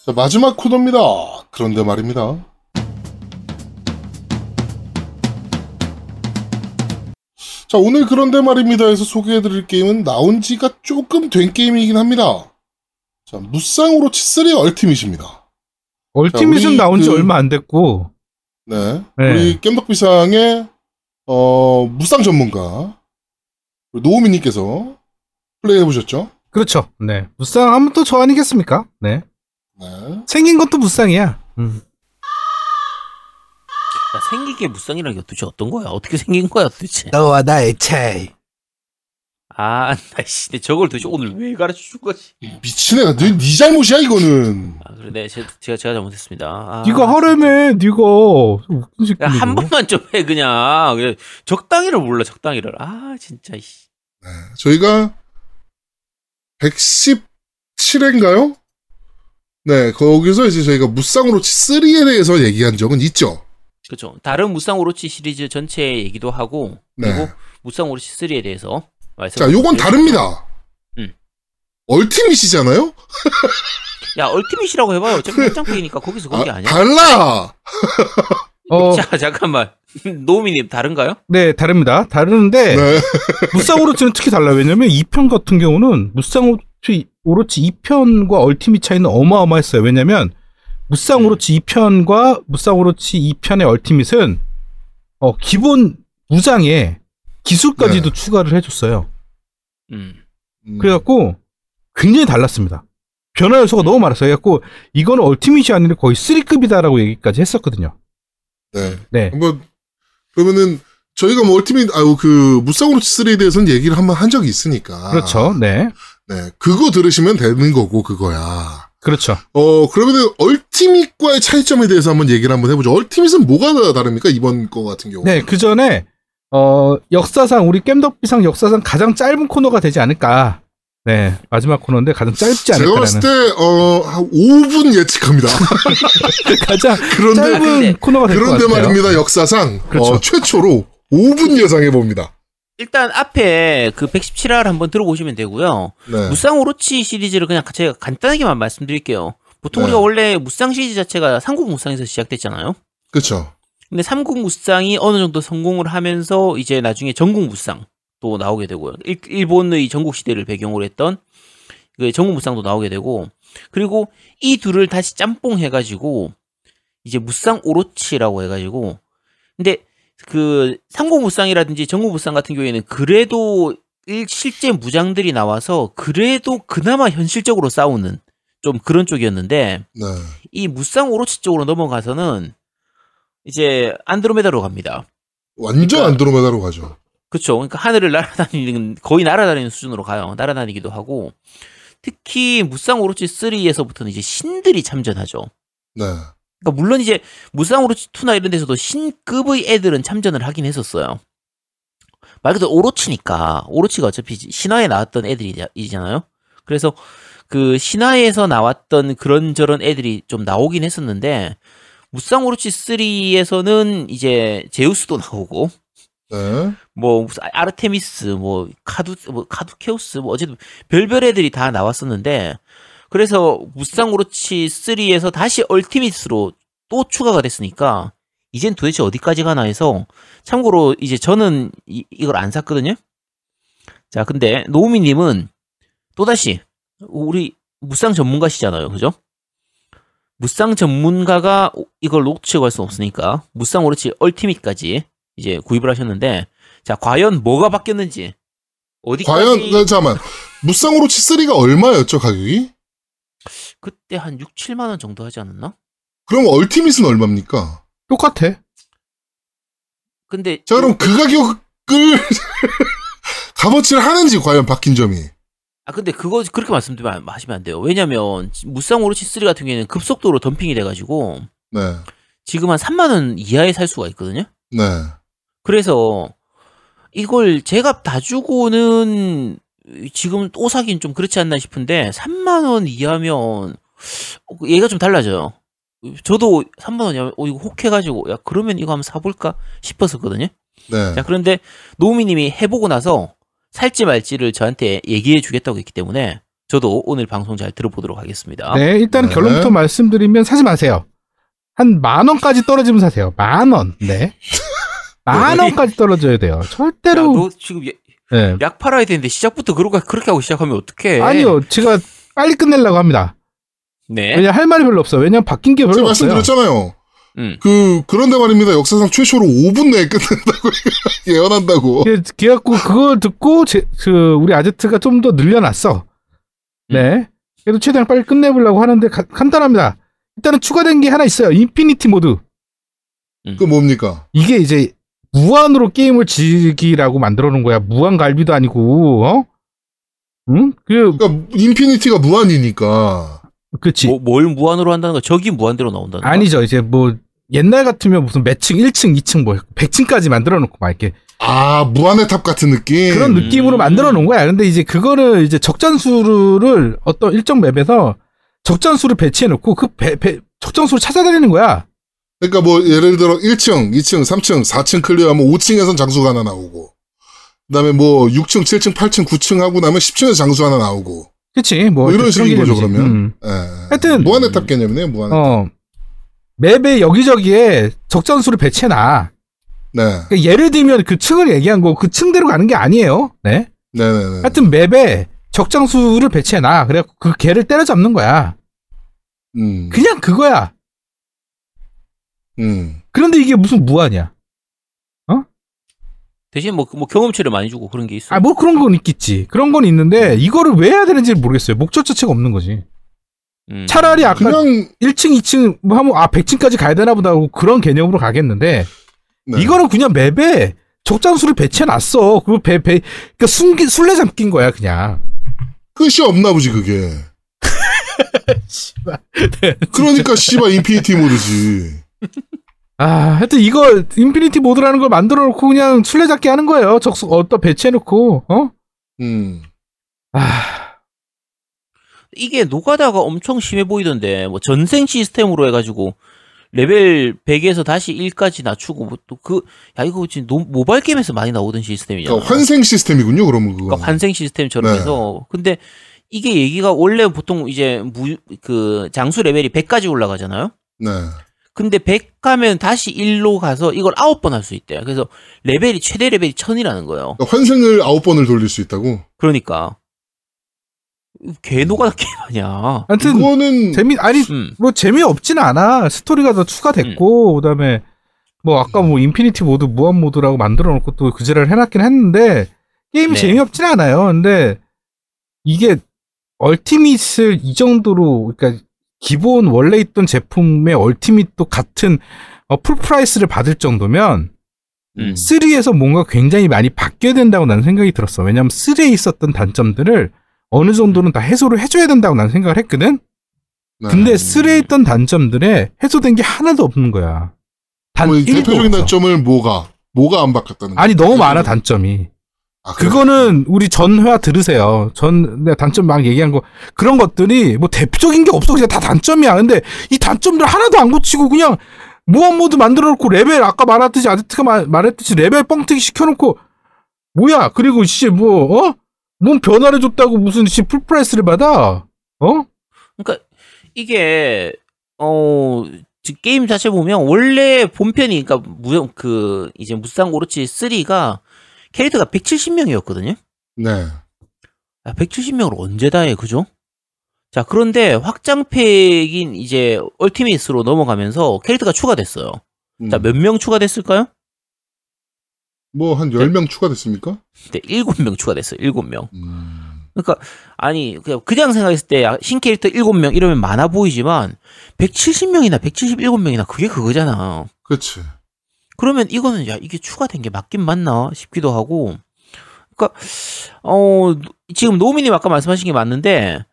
자, 마지막 코너입니다. 그런데 말입니다. 자, 오늘 그런데 말입니다 에서 소개해드릴 게임은 나온 지가 조금 된 게임이긴 합니다. 자, 무쌍으로 치3 얼티밋입니다. 얼티밋은 나온 지 그- 얼마 안 됐고 네. 네. 우리 겜덕비상의 어, 무쌍 전문가 노우미님께서 플레이해 보셨죠? 그렇죠. 네. 무쌍 하면 또 저 아니겠습니까? 네. 네. 생긴 것도 무쌍이야. 음. 야, 생긴 게 무쌍이라는 게 도대체 어떤 거야? 어떻게 생긴 거야 도대체? 너와 나의 차이. 아, 나씨, 저걸 도대체 오늘 왜 가르쳐 준 거지? 미친 애가 네, 네 잘못이야 이거는. 아, 그래, 네, 제, 제가 제가 잘못했습니다. 아, 네가 하려면 네가 웃긴 새끼. 야, 한 번만 좀 해 그냥. 그냥 적당히를 몰라 적당히를. 아, 진짜 씨. 네. 저희가 117회인가요? 네, 거기서 이제 저희가 무쌍으로 치3에 대해서 얘기한 적은 있죠. 그렇죠. 다른 무쌍 오로치 시리즈 전체 얘기도 하고 네. 그리고 무쌍 오로치 3에 대해서 말씀. 자, 요건 다릅니다. 음. 얼티밋이잖아요? 야, 얼티밋이라고 해봐요. 어차피 한장페이니까 거기서 거기 아, 아, 니야 달라! 어, 자, 잠깐만. 노미님 다른가요? 네, 다릅니다. 다르는데 네. 무쌍 오로치는 특히 달라요. 왜냐면 2편 같은 경우는 무쌍 오로치, 오로치 2편과 얼티밋 차이는 어마어마했어요. 왜냐면 무쌍 오로치 2편과 무쌍 오로치 2편의 얼티밋은 어, 기본 무장에 기술까지도 추가를 해줬어요. 음. 음, 그래갖고 굉장히 달랐습니다. 변화 요소가 너무 많았어요. 그래갖고 이거는 얼티밋이 아니라 거의 3급이다라고 얘기까지 했었거든요. 네. 네. 한번 그러면은 저희가 뭐 얼티밋 아유 그 무쌍으로 치 3에 대해서는 얘기를 한번 한 적이 있으니까 그렇죠. 네. 네 그거 들으시면 되는 거고 그거야 그렇죠. 어 그러면은 얼티밋과의 차이점에 대해서 한번 얘기를 한번 해보죠 얼티밋은 뭐가 다릅니까 이번 거 같은 경우 네, 그 전에 어, 역사상 우리 겜덕비상 역사상 가장 짧은 코너가 되지 않을까. 네, 마지막 코너인데 가장 짧지 제가 봤을 않을까라는 때어 한 5분 예측합니다 가장 그런데 짧은 코너가 될것 그런데 같아요. 말입니다 역사상 그렇죠. 어, 최초로 5분 예상해 봅니다 일단 앞에 그 117화를 한번 들어보시면 되고요. 네 무쌍 오로치 시리즈를 그냥 제가 간단하게만 말씀드릴게요. 보통 네. 우리가 원래 무쌍 시리즈 자체가 삼국 무쌍에서 시작됐잖아요. 그쵸. 근데 삼국 무쌍이 어느 정도 성공을 하면서 이제 나중에 전국 무쌍 또 나오게 되고요. 일, 일본의 전국 시대를 배경으로 했던 그 전국 무쌍도 나오게 되고 그리고 이 둘을 다시 짬뽕 해가지고 이제 무쌍 오로치라고 해가지고 근데 그 삼국 무쌍이라든지 전국 무쌍 같은 경우에는 그래도 일- 실제 무장들이 나와서 그래도 그나마 현실적으로 싸우는 좀 그런 쪽이었는데 네. 이 무쌍 오로치 쪽으로 넘어가서는 이제 안드로메다로 갑니다. 완전 그러니까- 안드로메다로 가죠. 그렇죠. 그러니까 하늘을 날아다니는 거의 날아다니는 수준으로 가요. 날아다니기도 하고 특히 무쌍 오로치 3에서부터는 이제 신들이 참전하죠. 네. 그러니까 물론 이제 무쌍 오로치 2나 이런 데서도 신급의 애들은 참전을 하긴 했었어요. 말 그대로 오로치니까 오로치가 어차피 신화에 나왔던 애들이잖아요. 그래서 그 신화에서 나왔던 그런저런 애들이 좀 나오긴 했었는데 무쌍 오로치 3에서는 이제 제우스도 나오고 네. 뭐 아르테미스 뭐 카두 뭐 카두케우스 뭐 어쨌든 별별 애들이 다 나왔었는데 그래서 무쌍 오로치 3에서 다시 얼티밋으로 또 추가가 됐으니까 이젠 도대체 어디까지 가나 해서 참고로 이제 저는 이, 이걸 안 샀거든요. 자, 근데 노우미 님은 또다시 우리 무쌍 전문가시잖아요. 그죠? 무쌍 전문가가 이걸 놓치고 갈수 없으니까 무쌍 오로치 얼티밋까지 이제 구입을 하셨는데 자 과연 뭐가 바뀌었는지 어디까지 과연, 네, 잠깐만. 무쌍오로치 3가 얼마였죠, 가격이? 그때 한 6, 7만 원 정도 하지 않았나? 그럼 얼티밋은 얼마입니까? 똑같아. 근데 자, 그럼 그 가격을 값어치를 하는지, 과연 바뀐 점이. 아 근데 그거 그렇게 말씀드리면 하시면 안 돼요. 왜냐면 무쌍 오로치 3 같은 경우에는 급속도로 덤핑이 돼가지고 네. 지금 한 3만 원 이하에 살 수가 있거든요. 네. 그래서 이걸 제값 다 주고는 지금 또 사긴 좀 그렇지 않나 싶은데 3만 원 이하면 얘가 좀 달라져요. 저도 3만 원이면 어 이거 혹해가지고 야 그러면 이거 한번 사볼까 싶었었거든요. 네. 자 그런데 노우미님이 해보고 나서 살지 말지를 저한테 얘기해 주겠다고 했기 때문에 저도 오늘 방송 잘 들어보도록 하겠습니다. 네, 일단 네. 결론부터 말씀드리면 사지 마세요. 한 만 원까지 떨어지면 사세요. 만 원. 네. 만 원까지 떨어져야 돼요. 야, 절대로. 너 지금 야- 네. 약 팔아야 되는데 시작부터 그렇게 그렇게 하고 시작하면 어떡해? 아니요, 제가 빨리 끝내려고 합니다. 네. 왜냐 할 말이 별로 없어 요. 왜냐면 바뀐 게 제가 별로 없어요. 말씀드렸잖아요. 음. 그, 그런데 말입니다. 역사상 최초로 5분 내에 끝낸다고 예언한다고. 예, 그래갖고 그걸 듣고 제, 그 우리 아제트가 좀 더 늘려놨어. 네. 그래도 최대한 빨리 끝내보려고 하는데 가- 간단합니다. 일단은 추가된 게 하나 있어요. infinity 모드. 그 뭡니까? 이게 이제 무한으로 게임을 즐기라고 만들어 놓은 거야. 무한 갈비도 아니고, 어? 응? 그, 그러니까 infinity가 무한이니까. 그치. 뭐, 뭘 무한으로 한다는 거? 적이 무한대로 나온다는 거? 아니죠. 이제 뭐, 옛날 같으면 무슨 몇 층, 1층, 2층, 뭐, 100층까지 만들어 놓고 막 이렇게 아, 무한의 탑 같은 느낌. 그런 음. 느낌으로 만들어 놓은 거야. 근데 이제 그거를 이제 적장수를 어떤 일정 맵에서 적장수를 배치해 놓고 그 배, 배, 적장수를 찾아다니는 거야. 그러니까 뭐 예를 들어 1층, 2층, 3층, 4층 클리어하면 5층에선 장수가 하나 나오고 그다음에 뭐 6층, 7층, 8층, 9층 하고 나면 10층에서 장수 하나 나오고 그치? 뭐, 뭐 이런 식인 거죠. 그러면. 음. 예. 하여튼- 무한의 탑 개념이네요 무한의 탑. 어. 맵에 여기저기에 적장수를 배치해 놔. 네. 그러니까 예를 들면 그 층을 얘기한 거 그 층대로 가는 게 아니에요. 네. 네네네. 하여튼 맵에 적장수를 배치해 놔. 그래갖고 그 걔를 때려잡는 거야. 음. 그냥 그거야. 음. 그런데 이게 무슨 무한이야. 대신 뭐, 뭐 경험치를 많이 주고 그런 게 있어. 아, 뭐 그런 건 있겠지. 그런 건 있는데 이거를 왜 해야 되는지 모르겠어요. 목적 자체가 없는 거지. 음. 차라리 아까 그냥 1층, 2층 뭐 하면 아 100층까지 가야 되나 보다 하고 그런 개념으로 가겠는데 네. 이거는 그냥 맵에 적장수를 배치해 놨어. 그 배, 배, 그러니까 숨기, 술래잡긴 거야, 그냥. 끝이 없나 보지 그게. 네, 그러니까 씨발 infinity 모드지. 아, 하여튼 이거 infinity 모드라는 걸 만들어 놓고 그냥 술래잡기 하는 거예요. 적수 어디다 배치해 놓고, 어? 음. 아, 이게 노가다가 엄청 심해 보이던데 뭐 전생 시스템으로 해 가지고 레벨 100에서 다시 1까지 낮추고 뭐 또그야 이거 지금 노- 모바일 게임에서 많이 나오던 시스템이잖아. 그러니까 환생 시스템이군요 그러면 그거. 그러니까 환생 시스템처럼 네. 해서 근데 이게 얘기가 원래 보통 이제 무, 그 장수 레벨이 100까지 올라가잖아요. 네. 근데 100 가면 다시 1로 가서 이걸 9번 할 수 있대요. 그래서 레벨이 최대 레벨이 1000이라는 거예요. 그러니까 환생을 아홉 번을 돌릴 수 있다고. 그러니까 개노가다 게임 아니야. 하여튼 이거는 재미 아니 음. 뭐 재미없지는 않아. 스토리가 더 추가됐고 그다음에 뭐 아까 뭐 infinity 모드 무한 모드라고 만들어 놓고 또 그지를 해놨긴 했는데 게임이 네. 재미없진 않아요. 근데 이게 얼티밋을 이 정도로 그러니까 기본 원래 있던 제품의 얼티밋도 같은 어, full price를 받을 정도면 음. 3에서 뭔가 굉장히 많이 바뀌어야 된다고 나는 생각이 들었어. 왜냐면 3에 있었던 단점들을 어느 정도는 다 해소를 해줘야 된다고 나는 생각을 했거든. 네. 근데 3에 있던 단점들에 해소된 게 하나도 없는 거야. 단뭐 1도 대표적인 없어. 단점을 뭐가 뭐가 안 바뀌었다는 아니 거야? 너무 많아 단점이. 아? 그거는 우리 전 회차 들으세요. 전 내가 단점 막 얘기한 거 그런 것들이 뭐 대표적인 게 없어 그냥 다 단점이야. 근데 이 단점들 하나도 안 고치고 그냥 무한 모드 만들어 놓고 레벨 아까 말했듯이 아지트가 말, 말했듯이 레벨 뻥튀기 시켜 놓고 뭐야? 그리고 씨뭐 어? 뭔 변화를 줬다고 무슨 씨 full price를 받아? 어? 그러니까 이게 어 지- 게임 자체 보면 원래 본편이 그러니까 무, 그 이제 무쌍 오로치 3가 캐릭터가 170명이었거든요. 네. 야, 170명을 언제 다 해, 그죠? 자, 그런데 확장팩인 이제 얼티밋으로 넘어가면서 캐릭터가 추가됐어요. 음. 자, 몇 명 추가됐을까요? 뭐 한 10명 추가됐습니까? 네, 7명 추가됐어요. 7명. 음. 그러니까 아니 그냥, 그냥 생각했을 때 아, 신캐릭터 7명 이러면 많아 보이지만 170명이나 177명이나 그게 그거잖아. 그렇지. 그러면 이거는 야 이게 추가된 게 맞긴 맞나 싶기도 하고 그러니까 어 지금 노미님 아까 말씀하신 게 맞는데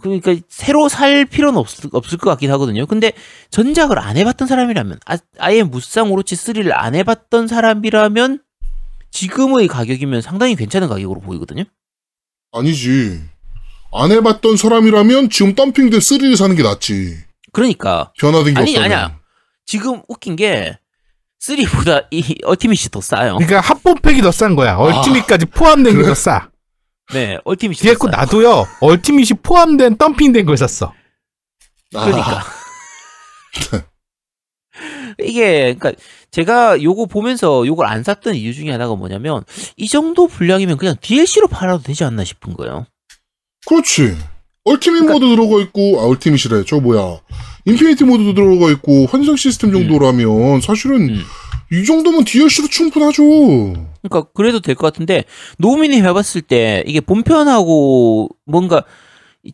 그러니까 새로 살 필요는 없, 없을 것 같긴 하거든요. 근데 전작을 안 해봤던 사람이라면 아, 아예 무쌍 오로치 3를 안 해봤던 사람이라면 지금의 가격이면 상당히 괜찮은 가격으로 보이거든요. 아니지. 안 해봤던 사람이라면 지금 덤핑된 3를 사는 게 낫지. 그러니까 변화된 게 아니, 없다면. 아니야. 지금 웃긴 게 3보다 이 얼티밋이 더 싸요. 그러니까 합본팩이 더 싼 거야. 얼티밋까지 포함된 게더 싸. 네, 얼티밋이 뒤에 더거 싸요. 나도요. 얼티밋이 포함된 덤핑된 걸 샀어. 그러니까. 아, 이게 그러니까 제가 요거 보면서 요걸 안 샀던 이유 중에 하나가 뭐냐면 이 정도 분량이면 그냥 DLC로 팔아도 되지 않나 싶은 거예요. 그렇지. 얼티밋 그러니까 모드 들어가 있고, 아, 얼티밋이래. 저 뭐야. infinity 모드도 들어가 있고, 환생 시스템 정도라면, 사실은, 음. 이 정도면 DLC로 충분하죠. 그러니까 그래도 될 것 같은데 노미님 해봤을 때 이게 본편하고 뭔가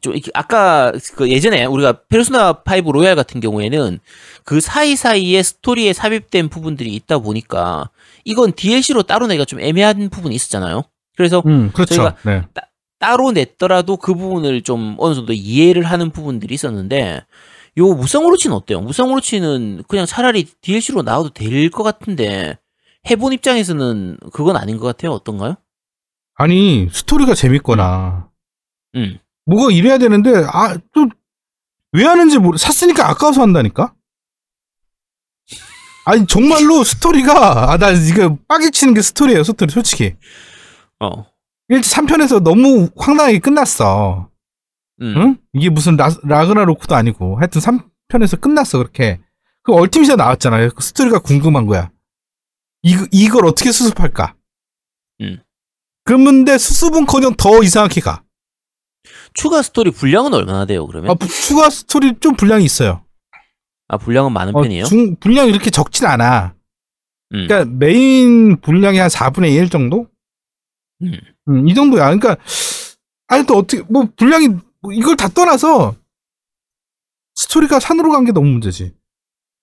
좀 아까 그 예전에 우리가 페르소나 5 로얄 같은 경우에는 그 사이 사이에 스토리에 삽입된 부분들이 있다 보니까 이건 DLC로 따로 내가 좀 애매한 부분이 있었잖아요. 그래서 음, 그렇죠. 저희가 네. 따로 냈더라도 그 부분을 좀 어느 정도 이해를 하는 부분들이 있었는데 요 무쌍오로치는 어때요? 무쌍오로치는 그냥 차라리 DLC로 나와도 될 것 같은데 해본 입장에서는 그건 아닌 것 같아요. 어떤가요? 아니, 스토리가 재밌거나, 음. 뭐가 이래야 되는데, 아, 또, 왜 하는지 모르, 샀으니까 아까워서 한다니까? 아니, 정말로 스토리가, 아, 나 이거 빡치는 게 스토리예요, 스토리, 솔직히. 어. 1, 3편에서 너무 황당하게 끝났어. 음. 응? 이게 무슨 라, 라그나로크도 아니고, 하여튼 3편에서 끝났어, 그렇게. 그 얼티밋에 나왔잖아요. 그 스토리가 궁금한 거야. 이, 이걸 어떻게 수습할까? 음. 그런데 수습은 커녕 더 이상하게 가. 추가 스토리 분량은 얼마나 돼요, 그러면? 아, 부- 추가 스토리 좀 분량이 있어요. 아, 분량은 많은 어, 편이에요? 중, 분량이 이렇게 적진 않아. 음. 그러니까 메인 분량이 한 4분의 1 정도? 음. 음, 이 정도야. 그러니까, 아니, 또 어떻게, 뭐, 분량이, 뭐 이걸 다 떠나서, 스토리가 산으로 간 게 너무 문제지.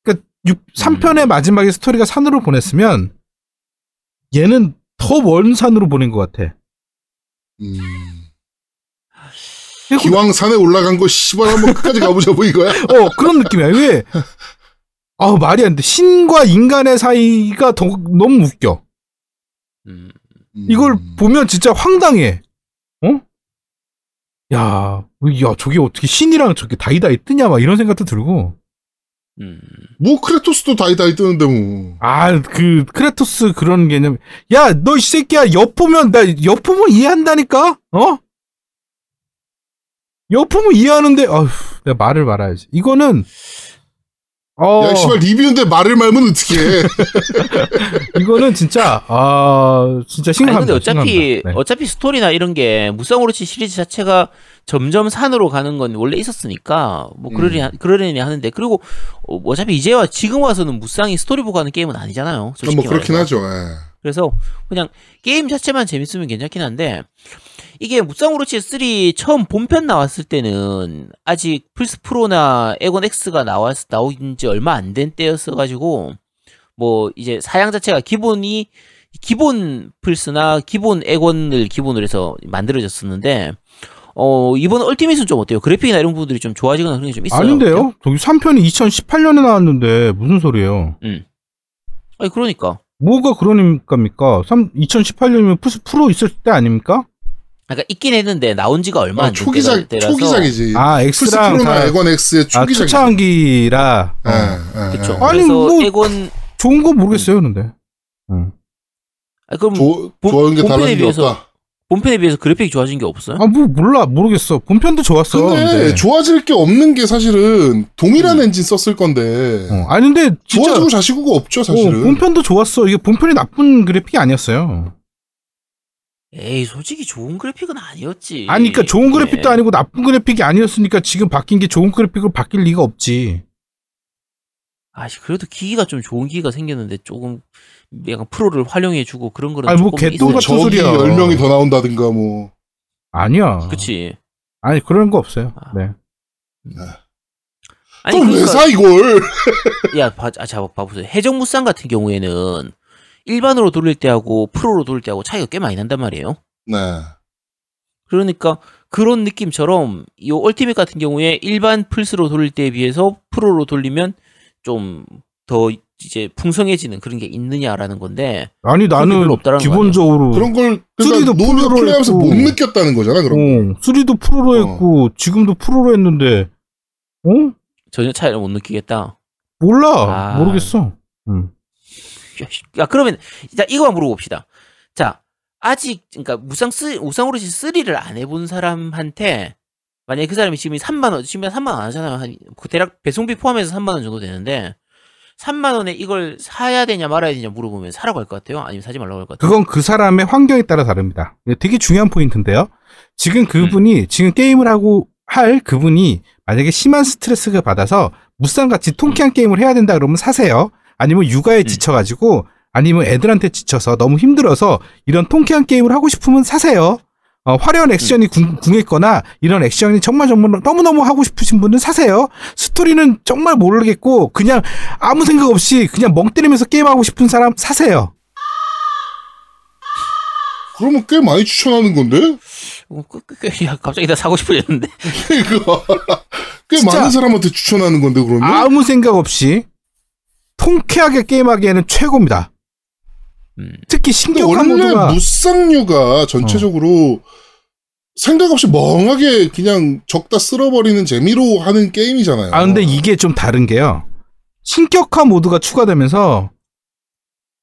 그러니까, 6, 3편의 음. 마지막에 스토리가 산으로 보냈으면, 얘는 더 먼 산으로 보낸 것 같아. 음. 그리고- 기왕 산에 올라간 거, 씨발, 한번 끝까지 가보자, 뭐 이거야? 어, 그런 느낌이야. 왜, 아우, 말이 안 돼. 신과 인간의 사이가 더, 너무 웃겨. 음. 이걸 음. 보면 진짜 황당해. 어? 야, 야, 저게 어떻게 신이랑 저게 다이다이 뜨냐, 막 이런 생각도 들고. 음. 뭐, 크레토스도 다이다이 뜨는데, 뭐. 아, 그, 크레토스 그런 개념. 야, 너 이 새끼야, 여포면, 나, 여포면 이해한다니까? 어? 여포는 이해하는데 어휴, 내가 말을 말아야지. 이거는 어 야, 씨발, 리뷰인데 말을 말면 어떡해. 이거는 진짜 아 진짜 심각합니다. 근데 어차피. 네. 어차피 스토리나 이런 게 무쌍오로치 시리즈 자체가 점점 산으로 가는 건 원래 있었으니까 뭐 그러려니 하- 그러려니 하는데 그리고 어, 어차피 이제와 지금 와서는 무쌍이 스토리 보고 하는 게임은 아니잖아요. 솔직히 뭐 그렇긴 말해서. 하죠. 예. 그래서 그냥 게임 자체만 재밌으면 괜찮긴 한데 이게 무쌍오로치 3 처음 본편 나왔을 때는 아직 플스 프로나 에곤 X가 나왔 나온 지 얼마 안 된 때였어 가지고 뭐 이제 사양 자체가 기본이 기본 플스나 기본 에곤을 기본으로 해서 만들어졌었는데 어 이번 얼티밋은 좀 어때요? 그래픽이나 이런 부분들이 좀 좋아지거나 그런 게 좀 있어요. 아닌데요? 저기 3편이 2018년에 나왔는데 무슨 소리예요? 아니 그러니까 뭐가 그러니까입니까? 3 2018년이면 플스 프로 있을 때 아닙니까? 그러니까 있긴 했는데 나온 지가 얼마 아, 안된 초기작, 때라서 초기작이지. 아 프로나 다 에건 X의 아, 초기작이지. 초창기라 어. 예, 예, 그쵸. 예. 아니, 뭐- 에곤 좋은 거 모르겠어요, 근데. 응. 아, 그럼 조, 본- 본편에 비해서 없다. 본편에 비해서 그래픽이 좋아진 게 없어요? 아, 뭐 몰라 모르겠어. 본편도 좋았어. 근데 근데. 좋아질 게 없는 게 사실은 동일한 엔진 썼을 건데 어, 아니 근데 진짜 좋아지고 자시고가 없죠 사실은. 어, 본편도 좋았어. 이게 본편이 나쁜 그래픽이 아니었어요. 에이 솔직히 좋은 그래픽은 아니었지. 아니, 그러니까 좋은 예. 그래픽도 아니고 나쁜 그래픽이 아니었으니까 지금 바뀐 게 좋은 그래픽으로 바뀔 리가 없지. 아씨 그래도 기기가 좀 좋은 기기가 생겼는데 조금 약간 프로를 활용해주고 그런 거는 아니, 뭐 조금 개똥 있어요. 소리야. 10명이 더 나온다든가 뭐. 아니야. 그치. 아니 그런 거 없어요. 아. 네. 아니 그럼 왜 그러니까 사 이걸? 야, 봐, 아, 자, 봐보세요. 해적무쌍 같은 경우에는 일반으로 돌릴 때하고 프로로 돌릴 때하고 차이가 꽤 많이 난단 말이에요. 네. 그러니까 그런 느낌처럼 이 얼티밋 같은 경우에 일반 플스로 돌릴 때에 비해서 프로로 돌리면 좀 더 이제 풍성해지는 그런 게 있느냐라는 건데 아니 나는 기본적으로 그런 걸 three도 그러니까 프로로 플레이하면서 했고. 못 느꼈다는 거잖아. 그럼. 어, 3도 프로로 어. 했고 지금도 프로로 했는데 어? 전혀 차이를 못 느끼겠다. 몰라. 아. 모르겠어. 음. 야, 그러면 자 이거만 물어봅시다. 자 아직 그러니까 무상 쓰 우상으로시 3를 안 해본 사람한테 만약에 그 사람이 지금 3만 원 지금 3만 원 안 하잖아요. 한, 그 대략 배송비 포함해서 3만 원 정도 되는데 3만 원에 이걸 사야 되냐 말아야 되냐 물어보면 사라고 할 것 같아요. 아니면 사지 말라고 할 것 같아요. 그건 그 사람의 환경에 따라 다릅니다. 되게 중요한 포인트인데요. 지금 음. 그분이 지금 게임을 하고 할 그분이 만약에 심한 스트레스가 받아서 무쌍같이 통쾌한 게임을 해야 된다 그러면 사세요. 아니면 육아에 음. 지쳐가지고 아니면 애들한테 지쳐서 너무 힘들어서 이런 통쾌한 게임을 하고 싶으면 사세요. 어, 화려한 액션이 궁, 궁했거나 이런 액션이 정말 정말 너무너무 하고 싶으신 분은 사세요. 스토리는 정말 모르겠고 그냥 아무 생각 없이 그냥 멍 때리면서 게임하고 싶은 사람 사세요. 그러면 꽤 많이 추천하는 건데? 어, 야, 갑자기 나 사고 싶어졌는데. 그러니까 꽤. 많은 사람한테 추천하는 건데 그러면? 아무 생각 없이 통쾌하게 게임하기에는 최고입니다. 음. 특히 원래 모드가 무쌍류가 전체적으로 생각 없이 멍하게 그냥 적다 쓸어버리는 재미로 하는 게임이잖아요. 아 근데 이게 좀 다른 게요. 신격화 모드가 추가되면서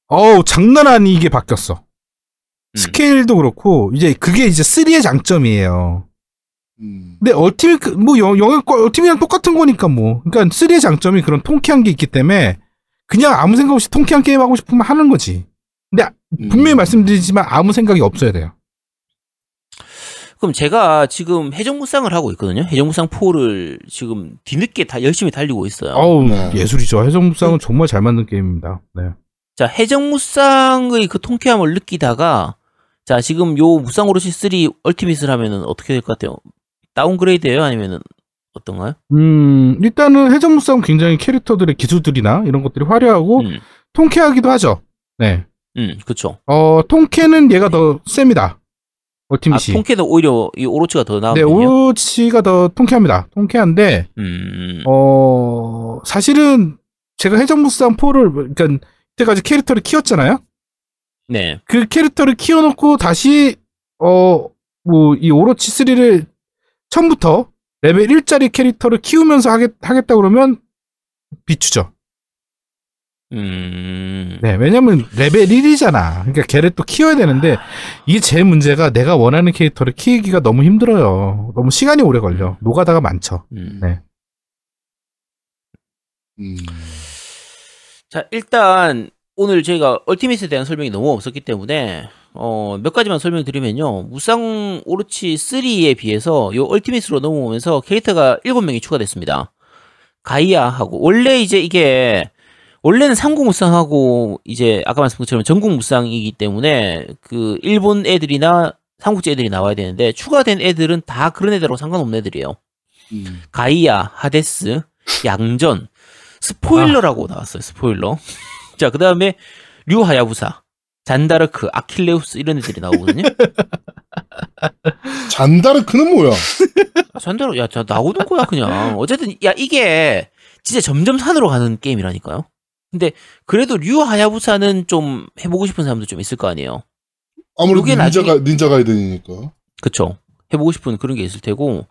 어우 장난 아니게 바뀌었어. 음. 스케일도 그렇고 이제 그게 이제 3의 장점이에요. 음. 근데 얼티밋 그- 뭐 영, 영역 얼티밋이랑 똑같은 거니까 뭐. 그러니까 3의 장점이 그런 통쾌한 게 있기 때문에 그냥 아무 생각 없이 통쾌한 게임 하고 싶으면 하는 거지. 근데 분명히 음. 말씀드리지만 아무 생각이 없어야 돼요. 그럼 제가 지금 해적무쌍을 하고 있거든요. 해적무쌍 4를 지금 뒤늦게 다 열심히 달리고 있어요. 어우 네. 예술이죠. 해성무쌍은 정말 잘 만든 게임입니다. 네. 자, 해적무쌍의 그 통쾌함을 느끼다가 자, 지금 요 무쌍 오로치 3 얼티밋을 하면은 어떻게 될 것 같아요? downgrade예요? 아니면은 어떤가요? 음 일단은 해적무쌍은 굉장히 캐릭터들의 기술들이나 이런 것들이 화려하고 음. 통쾌하기도 하죠. 네. 음, 그쵸. 어 통쾌는 얘가 더 셉니다. 아, 얼티밋이. 통쾌는 오히려 이 오로치가 더 네, 나은데요. 오로치가 더 통쾌합니다. 통쾌한데 음. 어 사실은 제가 해적무쌍 4를 그러니까 이때까지 캐릭터를 키웠잖아요. 네. 그 캐릭터를 키워놓고 다시 어 뭐 이 오로치 3를 처음부터 레벨 1짜리 캐릭터를 키우면서 하겠, 하겠다 그러면 비추죠. 음. 네, 왜냐면 레벨 1이잖아. 그러니까 걔를 또 키워야 되는데 이게 제일 문제가 내가 원하는 캐릭터를 키우기가 너무 힘들어요. 너무 시간이 오래 걸려. 노가다가 많죠. 음. 네. 음. 자, 일단 오늘 저희가 얼티밋에 대한 설명이 너무 없었기 때문에 어, 몇 가지만 설명드리면요. 무쌍 오르치 3에 비해서 요 얼티밋으로 넘어오면서 캐릭터가 7명이 추가됐습니다. 가이아하고 원래 이제 이게 원래는 삼국 무쌍하고 이제 아까 말씀드린 것처럼 전국 무쌍이기 때문에 그 일본 애들이나 삼국지 애들이 나와야 되는데 추가된 애들은 다 그런 애들하고 상관없는 애들이에요. 음. 가이아, 하데스, 양전, 스포일러라고 나왔어요. 스포일러. 자, 그 다음에 류 하야부사, 잔다르크, 아킬레우스 이런 애들이 나오거든요. 잔다르크는 뭐야? 아, 잔다르, 야, 자, 나오는 거야 그냥. 어쨌든 야 이게 진짜 점점 산으로 가는 게임이라니까요. 근데 그래도 류 하야부사는 좀 해보고 싶은 사람도 좀 있을 거 아니에요. 아무래도 닌자가 나중에- 닌자 가이드니까. 그쵸. 해보고 싶은 그런 게 있을 테고,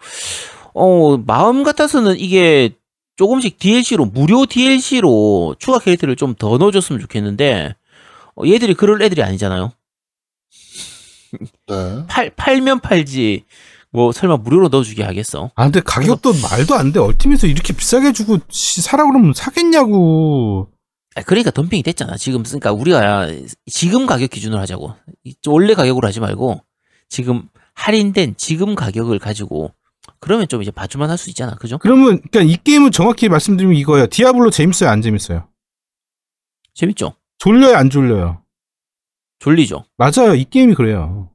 어, 마음 같아서는 이게 조금씩 DLC로, 무료 DLC로 추가 캐릭터를 좀 더 넣어줬으면 좋겠는데, 어, 얘들이 그럴 애들이 아니잖아요. 네. 팔, 팔면 팔지, 뭐, 설마 무료로 넣어주게 하겠어. 아, 근데 가격도 말도 안 돼. 얼티밋을 이렇게 비싸게 주고 씨, 사라 그러면 사겠냐고. 아, 그러니까 덤핑이 됐잖아. 지금, 그러니까 우리가 지금 가격 기준으로 하자고. 이- 원래 가격으로 하지 말고, 지금 할인된 지금 가격을 가지고, 그러면 좀 이제 봐주만 할 수 있잖아. 그죠? 그러면 그러니까 이 게임은 정확히 말씀드리면 이거예요. 디아블로 재밌어요, 안 재밌어요? 재밌죠? 졸려요, 안 졸려요? 졸리죠? 맞아요. 이 게임이 그래요.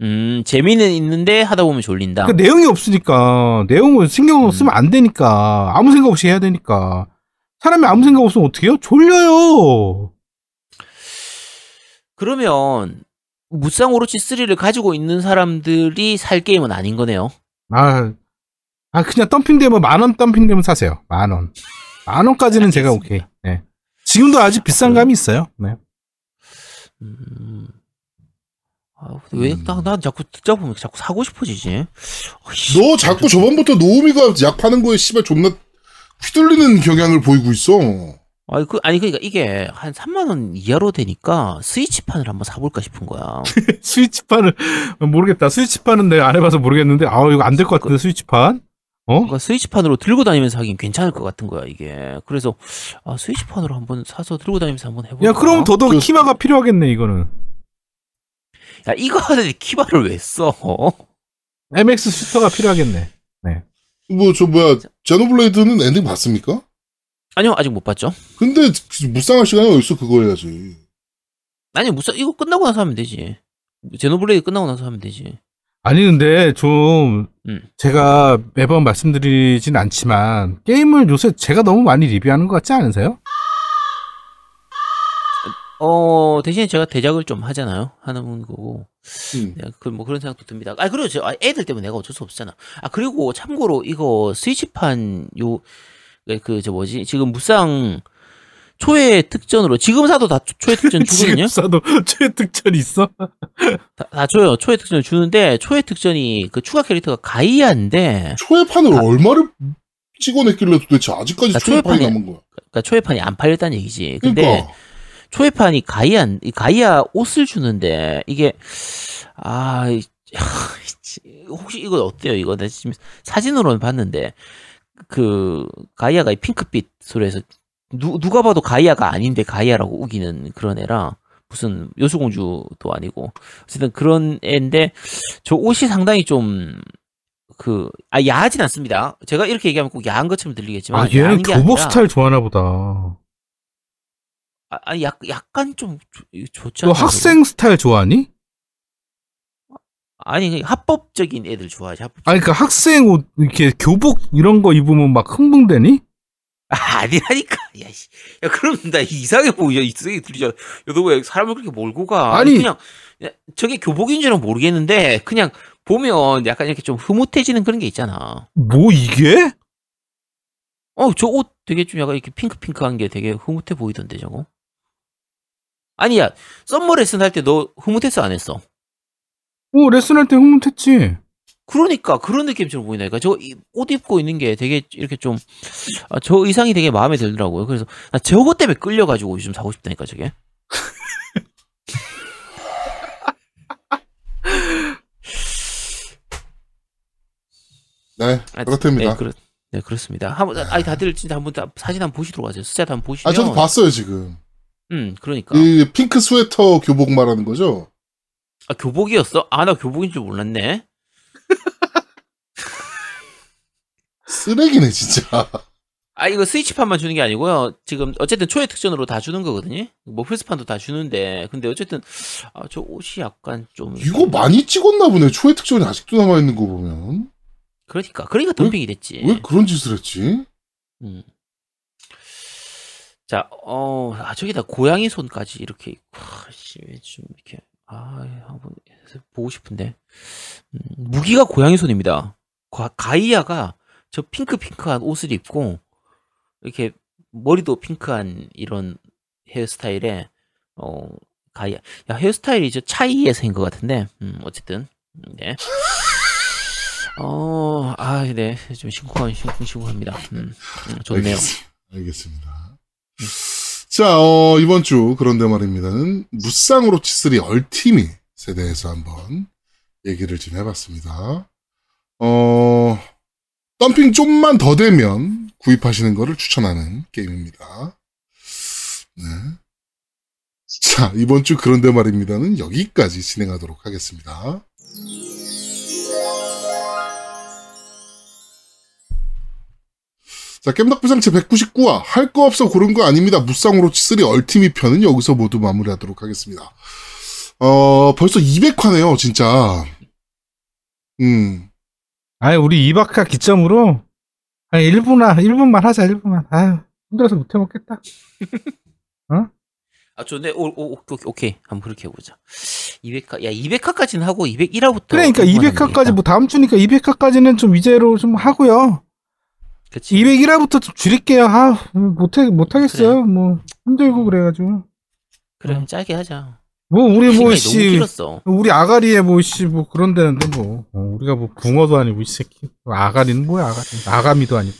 음, 재미는 있는데 하다 보면 졸린다. 그러니까 내용이 없으니까 내용을 신경 음. 쓰면 안 되니까 아무 생각 없이 해야 되니까 사람이 아무 생각 없으면 어떻게 해요? 졸려요. 그러면 무쌍 오로치 3를 가지고 있는 사람들이 살 게임은 아닌 거네요. 아, 아 그냥 덤핑되면 만 원 덤핑되면 사세요. 만 원. 만 원까지는 제가 오케이. 네. 지금도 아직 비싼 감이 있어요. 네. 음. 아, 근데 왜, 음. 나, 난 자꾸 듣다 보면 자꾸 사고 싶어지지. 어이씨, 너 자꾸 저번부터 노우미가 약 파는 거에 씨발 존나 휘둘리는 경향을 보이고 있어. 아니, 그, 아니, 그니까 이게 한 3만 원 이하로 되니까 스위치판을 한번 사볼까 싶은 거야. 스위치판을 모르겠다. 스위치판은 내가 안 해봐서 모르겠는데 아 이거 안 될 것 같은데 스위치판. 어? 그러니까 스위치판으로 들고 다니면서 하긴 괜찮을 것 같은 거야, 이게. 그래서, 아, 스위치판으로 한번 사서 들고 다니면서 한번 해볼까. 야 그럼 더더욱 그- 키마가 필요하겠네 이거는. 야, 이거 하는데 키바를 왜 써? MX 슈터가 필요하겠네. 뭐 저 뭐야 제노블레이드는 엔딩 봤습니까? 아니요, 아직 못 봤죠. 근데 무쌍할 시간이 어딨어 그거 해야지. 아니, 무슨, 이거 끝나고 나서 하면 되지. 제노블레이드 끝나고 나서 하면 되지. 아니 근데 좀 음. 제가 매번 말씀드리진 않지만 게임을 요새 제가 너무 많이 리뷰하는 것 같지 않으세요? 어, 대신에 제가 대작을 좀 하잖아요. 하는 거고. 음. 네, 그, 뭐 그런 생각도 듭니다. 아, 그리고 저, 아, 애들 때문에 내가 어쩔 수 없잖아. 아, 그리고 참고로 이거 스위치판 요, 그, 저 뭐지? 지금 무쌍 초회 특전으로, 지금 사도 다 초- 초회 특전 지금 주거든요? 사도 최 특전이 있어? 다, 다 줘요. 초회 특전 주는데, 초회 특전이 그 추가 캐릭터가 가이아인데, 초회판을 가- 얼마를 찍어냈길래 도대체 아직까지 아, 초회판이 초회판이- 남은 거야. 그러니까 초회판이 안 팔렸다는 얘기지. 근데, 그러니까 초회판이 가이아, 이 가이아 옷을 주는데, 이게, 아, 이- 혹시 이거 어때요? 이거 나 지금 사진으로는 봤는데, 그, 가이아가 이 핑크빛 소리에서, 누, 누가 봐도 가이아가 아닌데 가이아라고 우기는 그런 애라, 무슨 요수공주도 아니고, 어쨌든 그런 애인데, 저 옷이 상당히 좀, 그, 아, 야하진 않습니다. 제가 이렇게 얘기하면 꼭 야한 것처럼 들리겠지만. 아 얘는 교복 스타일 좋아하나 보다. 아, 아니, 약, 약간 좀 좋- 좋지 너 않나? 학생 스타일 좋아하니? 아니 그 합법적인 애들 좋아하지 합법. 아니 그러니까 학생 옷 이렇게 교복 이런 거 입으면 막 흥분되니? 아, 아니라니까. 야, 씨. 야 그럼 나 이상해 보이죠. 이상하게 들리잖아. 야, 너왜 사람을 그렇게 몰고 가? 아니. 그냥 야, 저게 교복인지는 모르겠는데 그냥 보면 약간 이렇게 좀 흐뭇해지는 그런 게 있잖아. 뭐 이게? 어, 저 옷 되게 좀 약간 이렇게 핑크핑크한 게 되게 흐뭇해 보이던데 저거. 아니야, 썸머 레슨 할 때 너 흐뭇했어 안 했어? 어 레슨할 때 흥분했지. 그러니까 그런 느낌처럼 보이니까 저 옷 입고 있는 게 되게 이렇게 좀 저 의상이 되게 마음에 들더라고요. 그래서 나 저것 때문에 끌려가지고 요즘 사고 싶다니까 저게. 네, 아, 그렇답니다. 네, 그렇, 네 그렇습니다. 한번 아니 다들 진짜 한번 다- 사진 한번 보시도록 하세요. 숫자 한번 보시면. 아, 저도 봤어요, 지금. 음 그러니까 이 핑크 스웨터 교복 말하는 거죠? 아, 교복이었어? 아 나 교복인 줄 몰랐네. 쓰레기네, 진짜. 아 이거 스위치판만 주는 게 아니고요. 지금 어쨌든 초회 특전으로 다 주는 거거든요. 뭐 플스판도 다 주는데 근데 어쨌든 아, 저 옷이 약간 좀 이거 많이 찍었나 보네. 초회 특전이 아직도 남아 있는 거 보면. 그러니까 그러니까 덤핑이 됐지. 왜 그런 짓을 했지? 음. 자, 어, 아, 저기다 고양이 손까지 이렇게 아, 씨, 왜좀 이렇게, 아, 한번 보고 싶은데. 음, 무기가 고양이 손입니다. 가, 가이아가 저 핑크 핑크한 옷을 입고, 이렇게 머리도 핑크한 이런 헤어스타일에, 어, 가이아. 야, 헤어스타일이 저 차이에서인 것 같은데, 음, 어쨌든, 음, 네. 어, 아, 네. 좀 심쿵한, 심쿵심쿵합니다. 음, 음, 좋네요. 알겠습니다. 알겠습니다. 자, 어, 이번 주 그런데 말입니다는 무쌍으로 치쓰리 얼티밋에 대해서 한번 얘기를 좀 해봤습니다. 어, 덤핑 좀만 더 되면 구입하시는 거를 추천하는 게임입니다. 네. 자, 이번 주 그런데 말입니다는 여기까지 진행하도록 하겠습니다. 자, 겜덕비상 제 199화 할 거 없어 고른 거 아닙니다. 무쌍으로 치쓰리 얼티밋 편은 여기서 모두 마무리하도록 하겠습니다. 어, 벌써 200화네요, 진짜. 음. 아니, 우리 이바카 기점으로, 한 1분아, 1분만 하자, 1분만. 아유, 힘들어서 못 해 먹겠다. 아, 좋네. 오, 오, 오케이, 오케이. 한번 그렇게 해보자. 200화, 야, 200화까지는 하고 201화부터. 그러니까 200화까지, 뭐 다음 주니까 200화까지는 좀 위제로 좀 하고요. 그치. 201화부터 좀 줄일게요. 아, 못해, 못하겠어요. 뭐, 힘들고 그래가지고. 그래, 짧게 하자. 뭐, 우리 뭐, 시간이 너무 씨, 길었어. 우리 아가리에 뭐, 씨, 뭐, 그런 데는데 뭐, 어, 우리가 뭐, 붕어도 아니고, 이 새끼. 아가리는 뭐야, 아가리. 아가미도 아니고.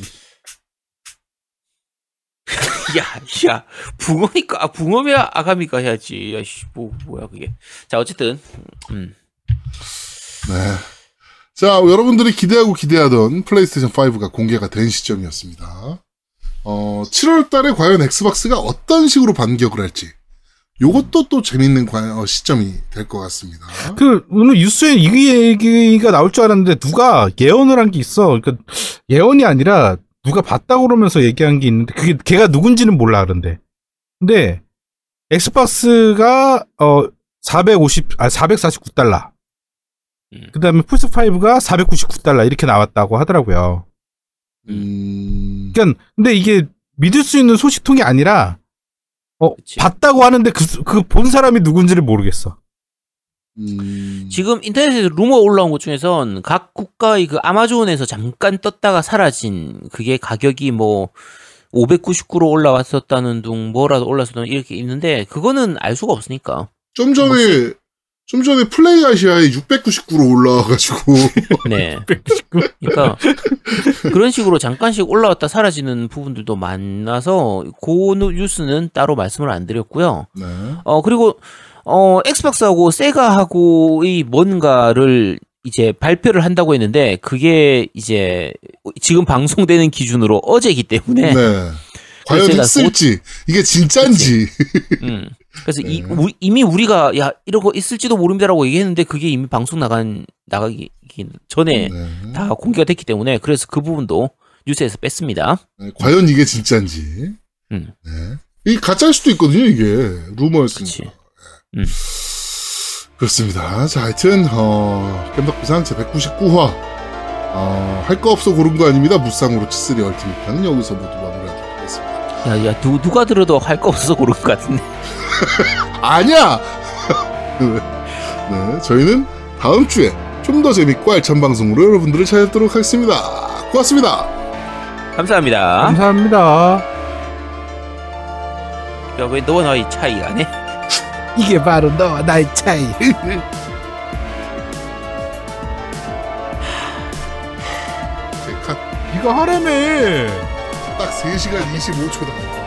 야, 야, 붕어니까, 아, 붕어면 아가미가 해야지. 야, 씨, 뭐, 뭐야, 그게. 자, 어쨌든, 음. 네. 자, 여러분들이 기대하고 기대하던 플레이스테이션 5가 공개가 된 시점이었습니다. 어, 7월 달에 과연 엑스박스가 어떤 식으로 반격을 할지. 요것도 또 재밌는 과- 어, 시점이 될 것 같습니다. 그, 오늘 뉴스에 이 얘기가 나올 줄 알았는데, 누가 예언을 한 게 있어. 그러니까, 예언이 아니라, 누가 봤다고 그러면서 얘기한 게 있는데, 그게, 걔가 누군지는 몰라, 그런데. 근데, 엑스박스가, 어, 450, 아, 449달러. 음. 그 다음에 플스 5가 499달러, 이렇게 나왔다고 하더라고요. 음, 그러니까, 근데 이게 믿을 수 있는 소식통이 아니라, 어, 그치. 봤다고 하는데 그, 그 본 사람이 누군지를 모르겠어. 음, 지금 인터넷에서 루머 올라온 것 중에선 각 국가의 그 아마존에서 잠깐 떴다가 사라진 그게 가격이 뭐 599로 올라왔었다는 둥 뭐라도 올랐었다는 이렇게 있는데 그거는 알 수가 없으니까. 좀 전에, 좀 전에 플레이 아시아에 699로 올라와가지고, 네. 그러니까 그런 식으로 잠깐씩 올라왔다 사라지는 부분들도 많아서 그 뉴스는 따로 말씀을 안 드렸고요. 네. 어 그리고 어 엑스박스하고 세가하고의 뭔가를 이제 발표를 한다고 했는데 그게 이제 지금 방송되는 기준으로 어제기 때문에 네. 과연 제가 있을지, 이게 진짠지. 음. 그래서 이, 네. 우리- 이미 우리가 야 이러고 있을지도 모릅니다라고 얘기했는데 그게 이미 방송 나간 나가기 전에 네. 다 공개가 됐기 때문에 그래서 그 부분도 뉴스에서 뺐습니다. 네, 과연 이게 진짠지. 음. 네. 이 가짜일 수도 있거든요, 이게. 루머였으니까. 그치. 음. 그렇습니다. 자, 하여튼, 어, 겜덕비상 제 199화. 어, 할거 없어 고른 거 아닙니다. 무쌍으로 치쓰리 얼티밋 편은 여기서 모두 마무리하도록 하겠습니다. 야야 누, 누가 들어도 할 거 없어서 고른 것 같은데. 아니야! 네. 네, 저희는 다음 주에 좀 더 재밌고 알찬 방송으로 여러분들을 찾아뵙도록 하겠습니다. 고맙습니다. 감사합니다. 감사합니다. 야왜 너와 나의 차이 안 해? 이게 바로 너와 나의 차이. 네가 하라며. 딱 3시간 25초다.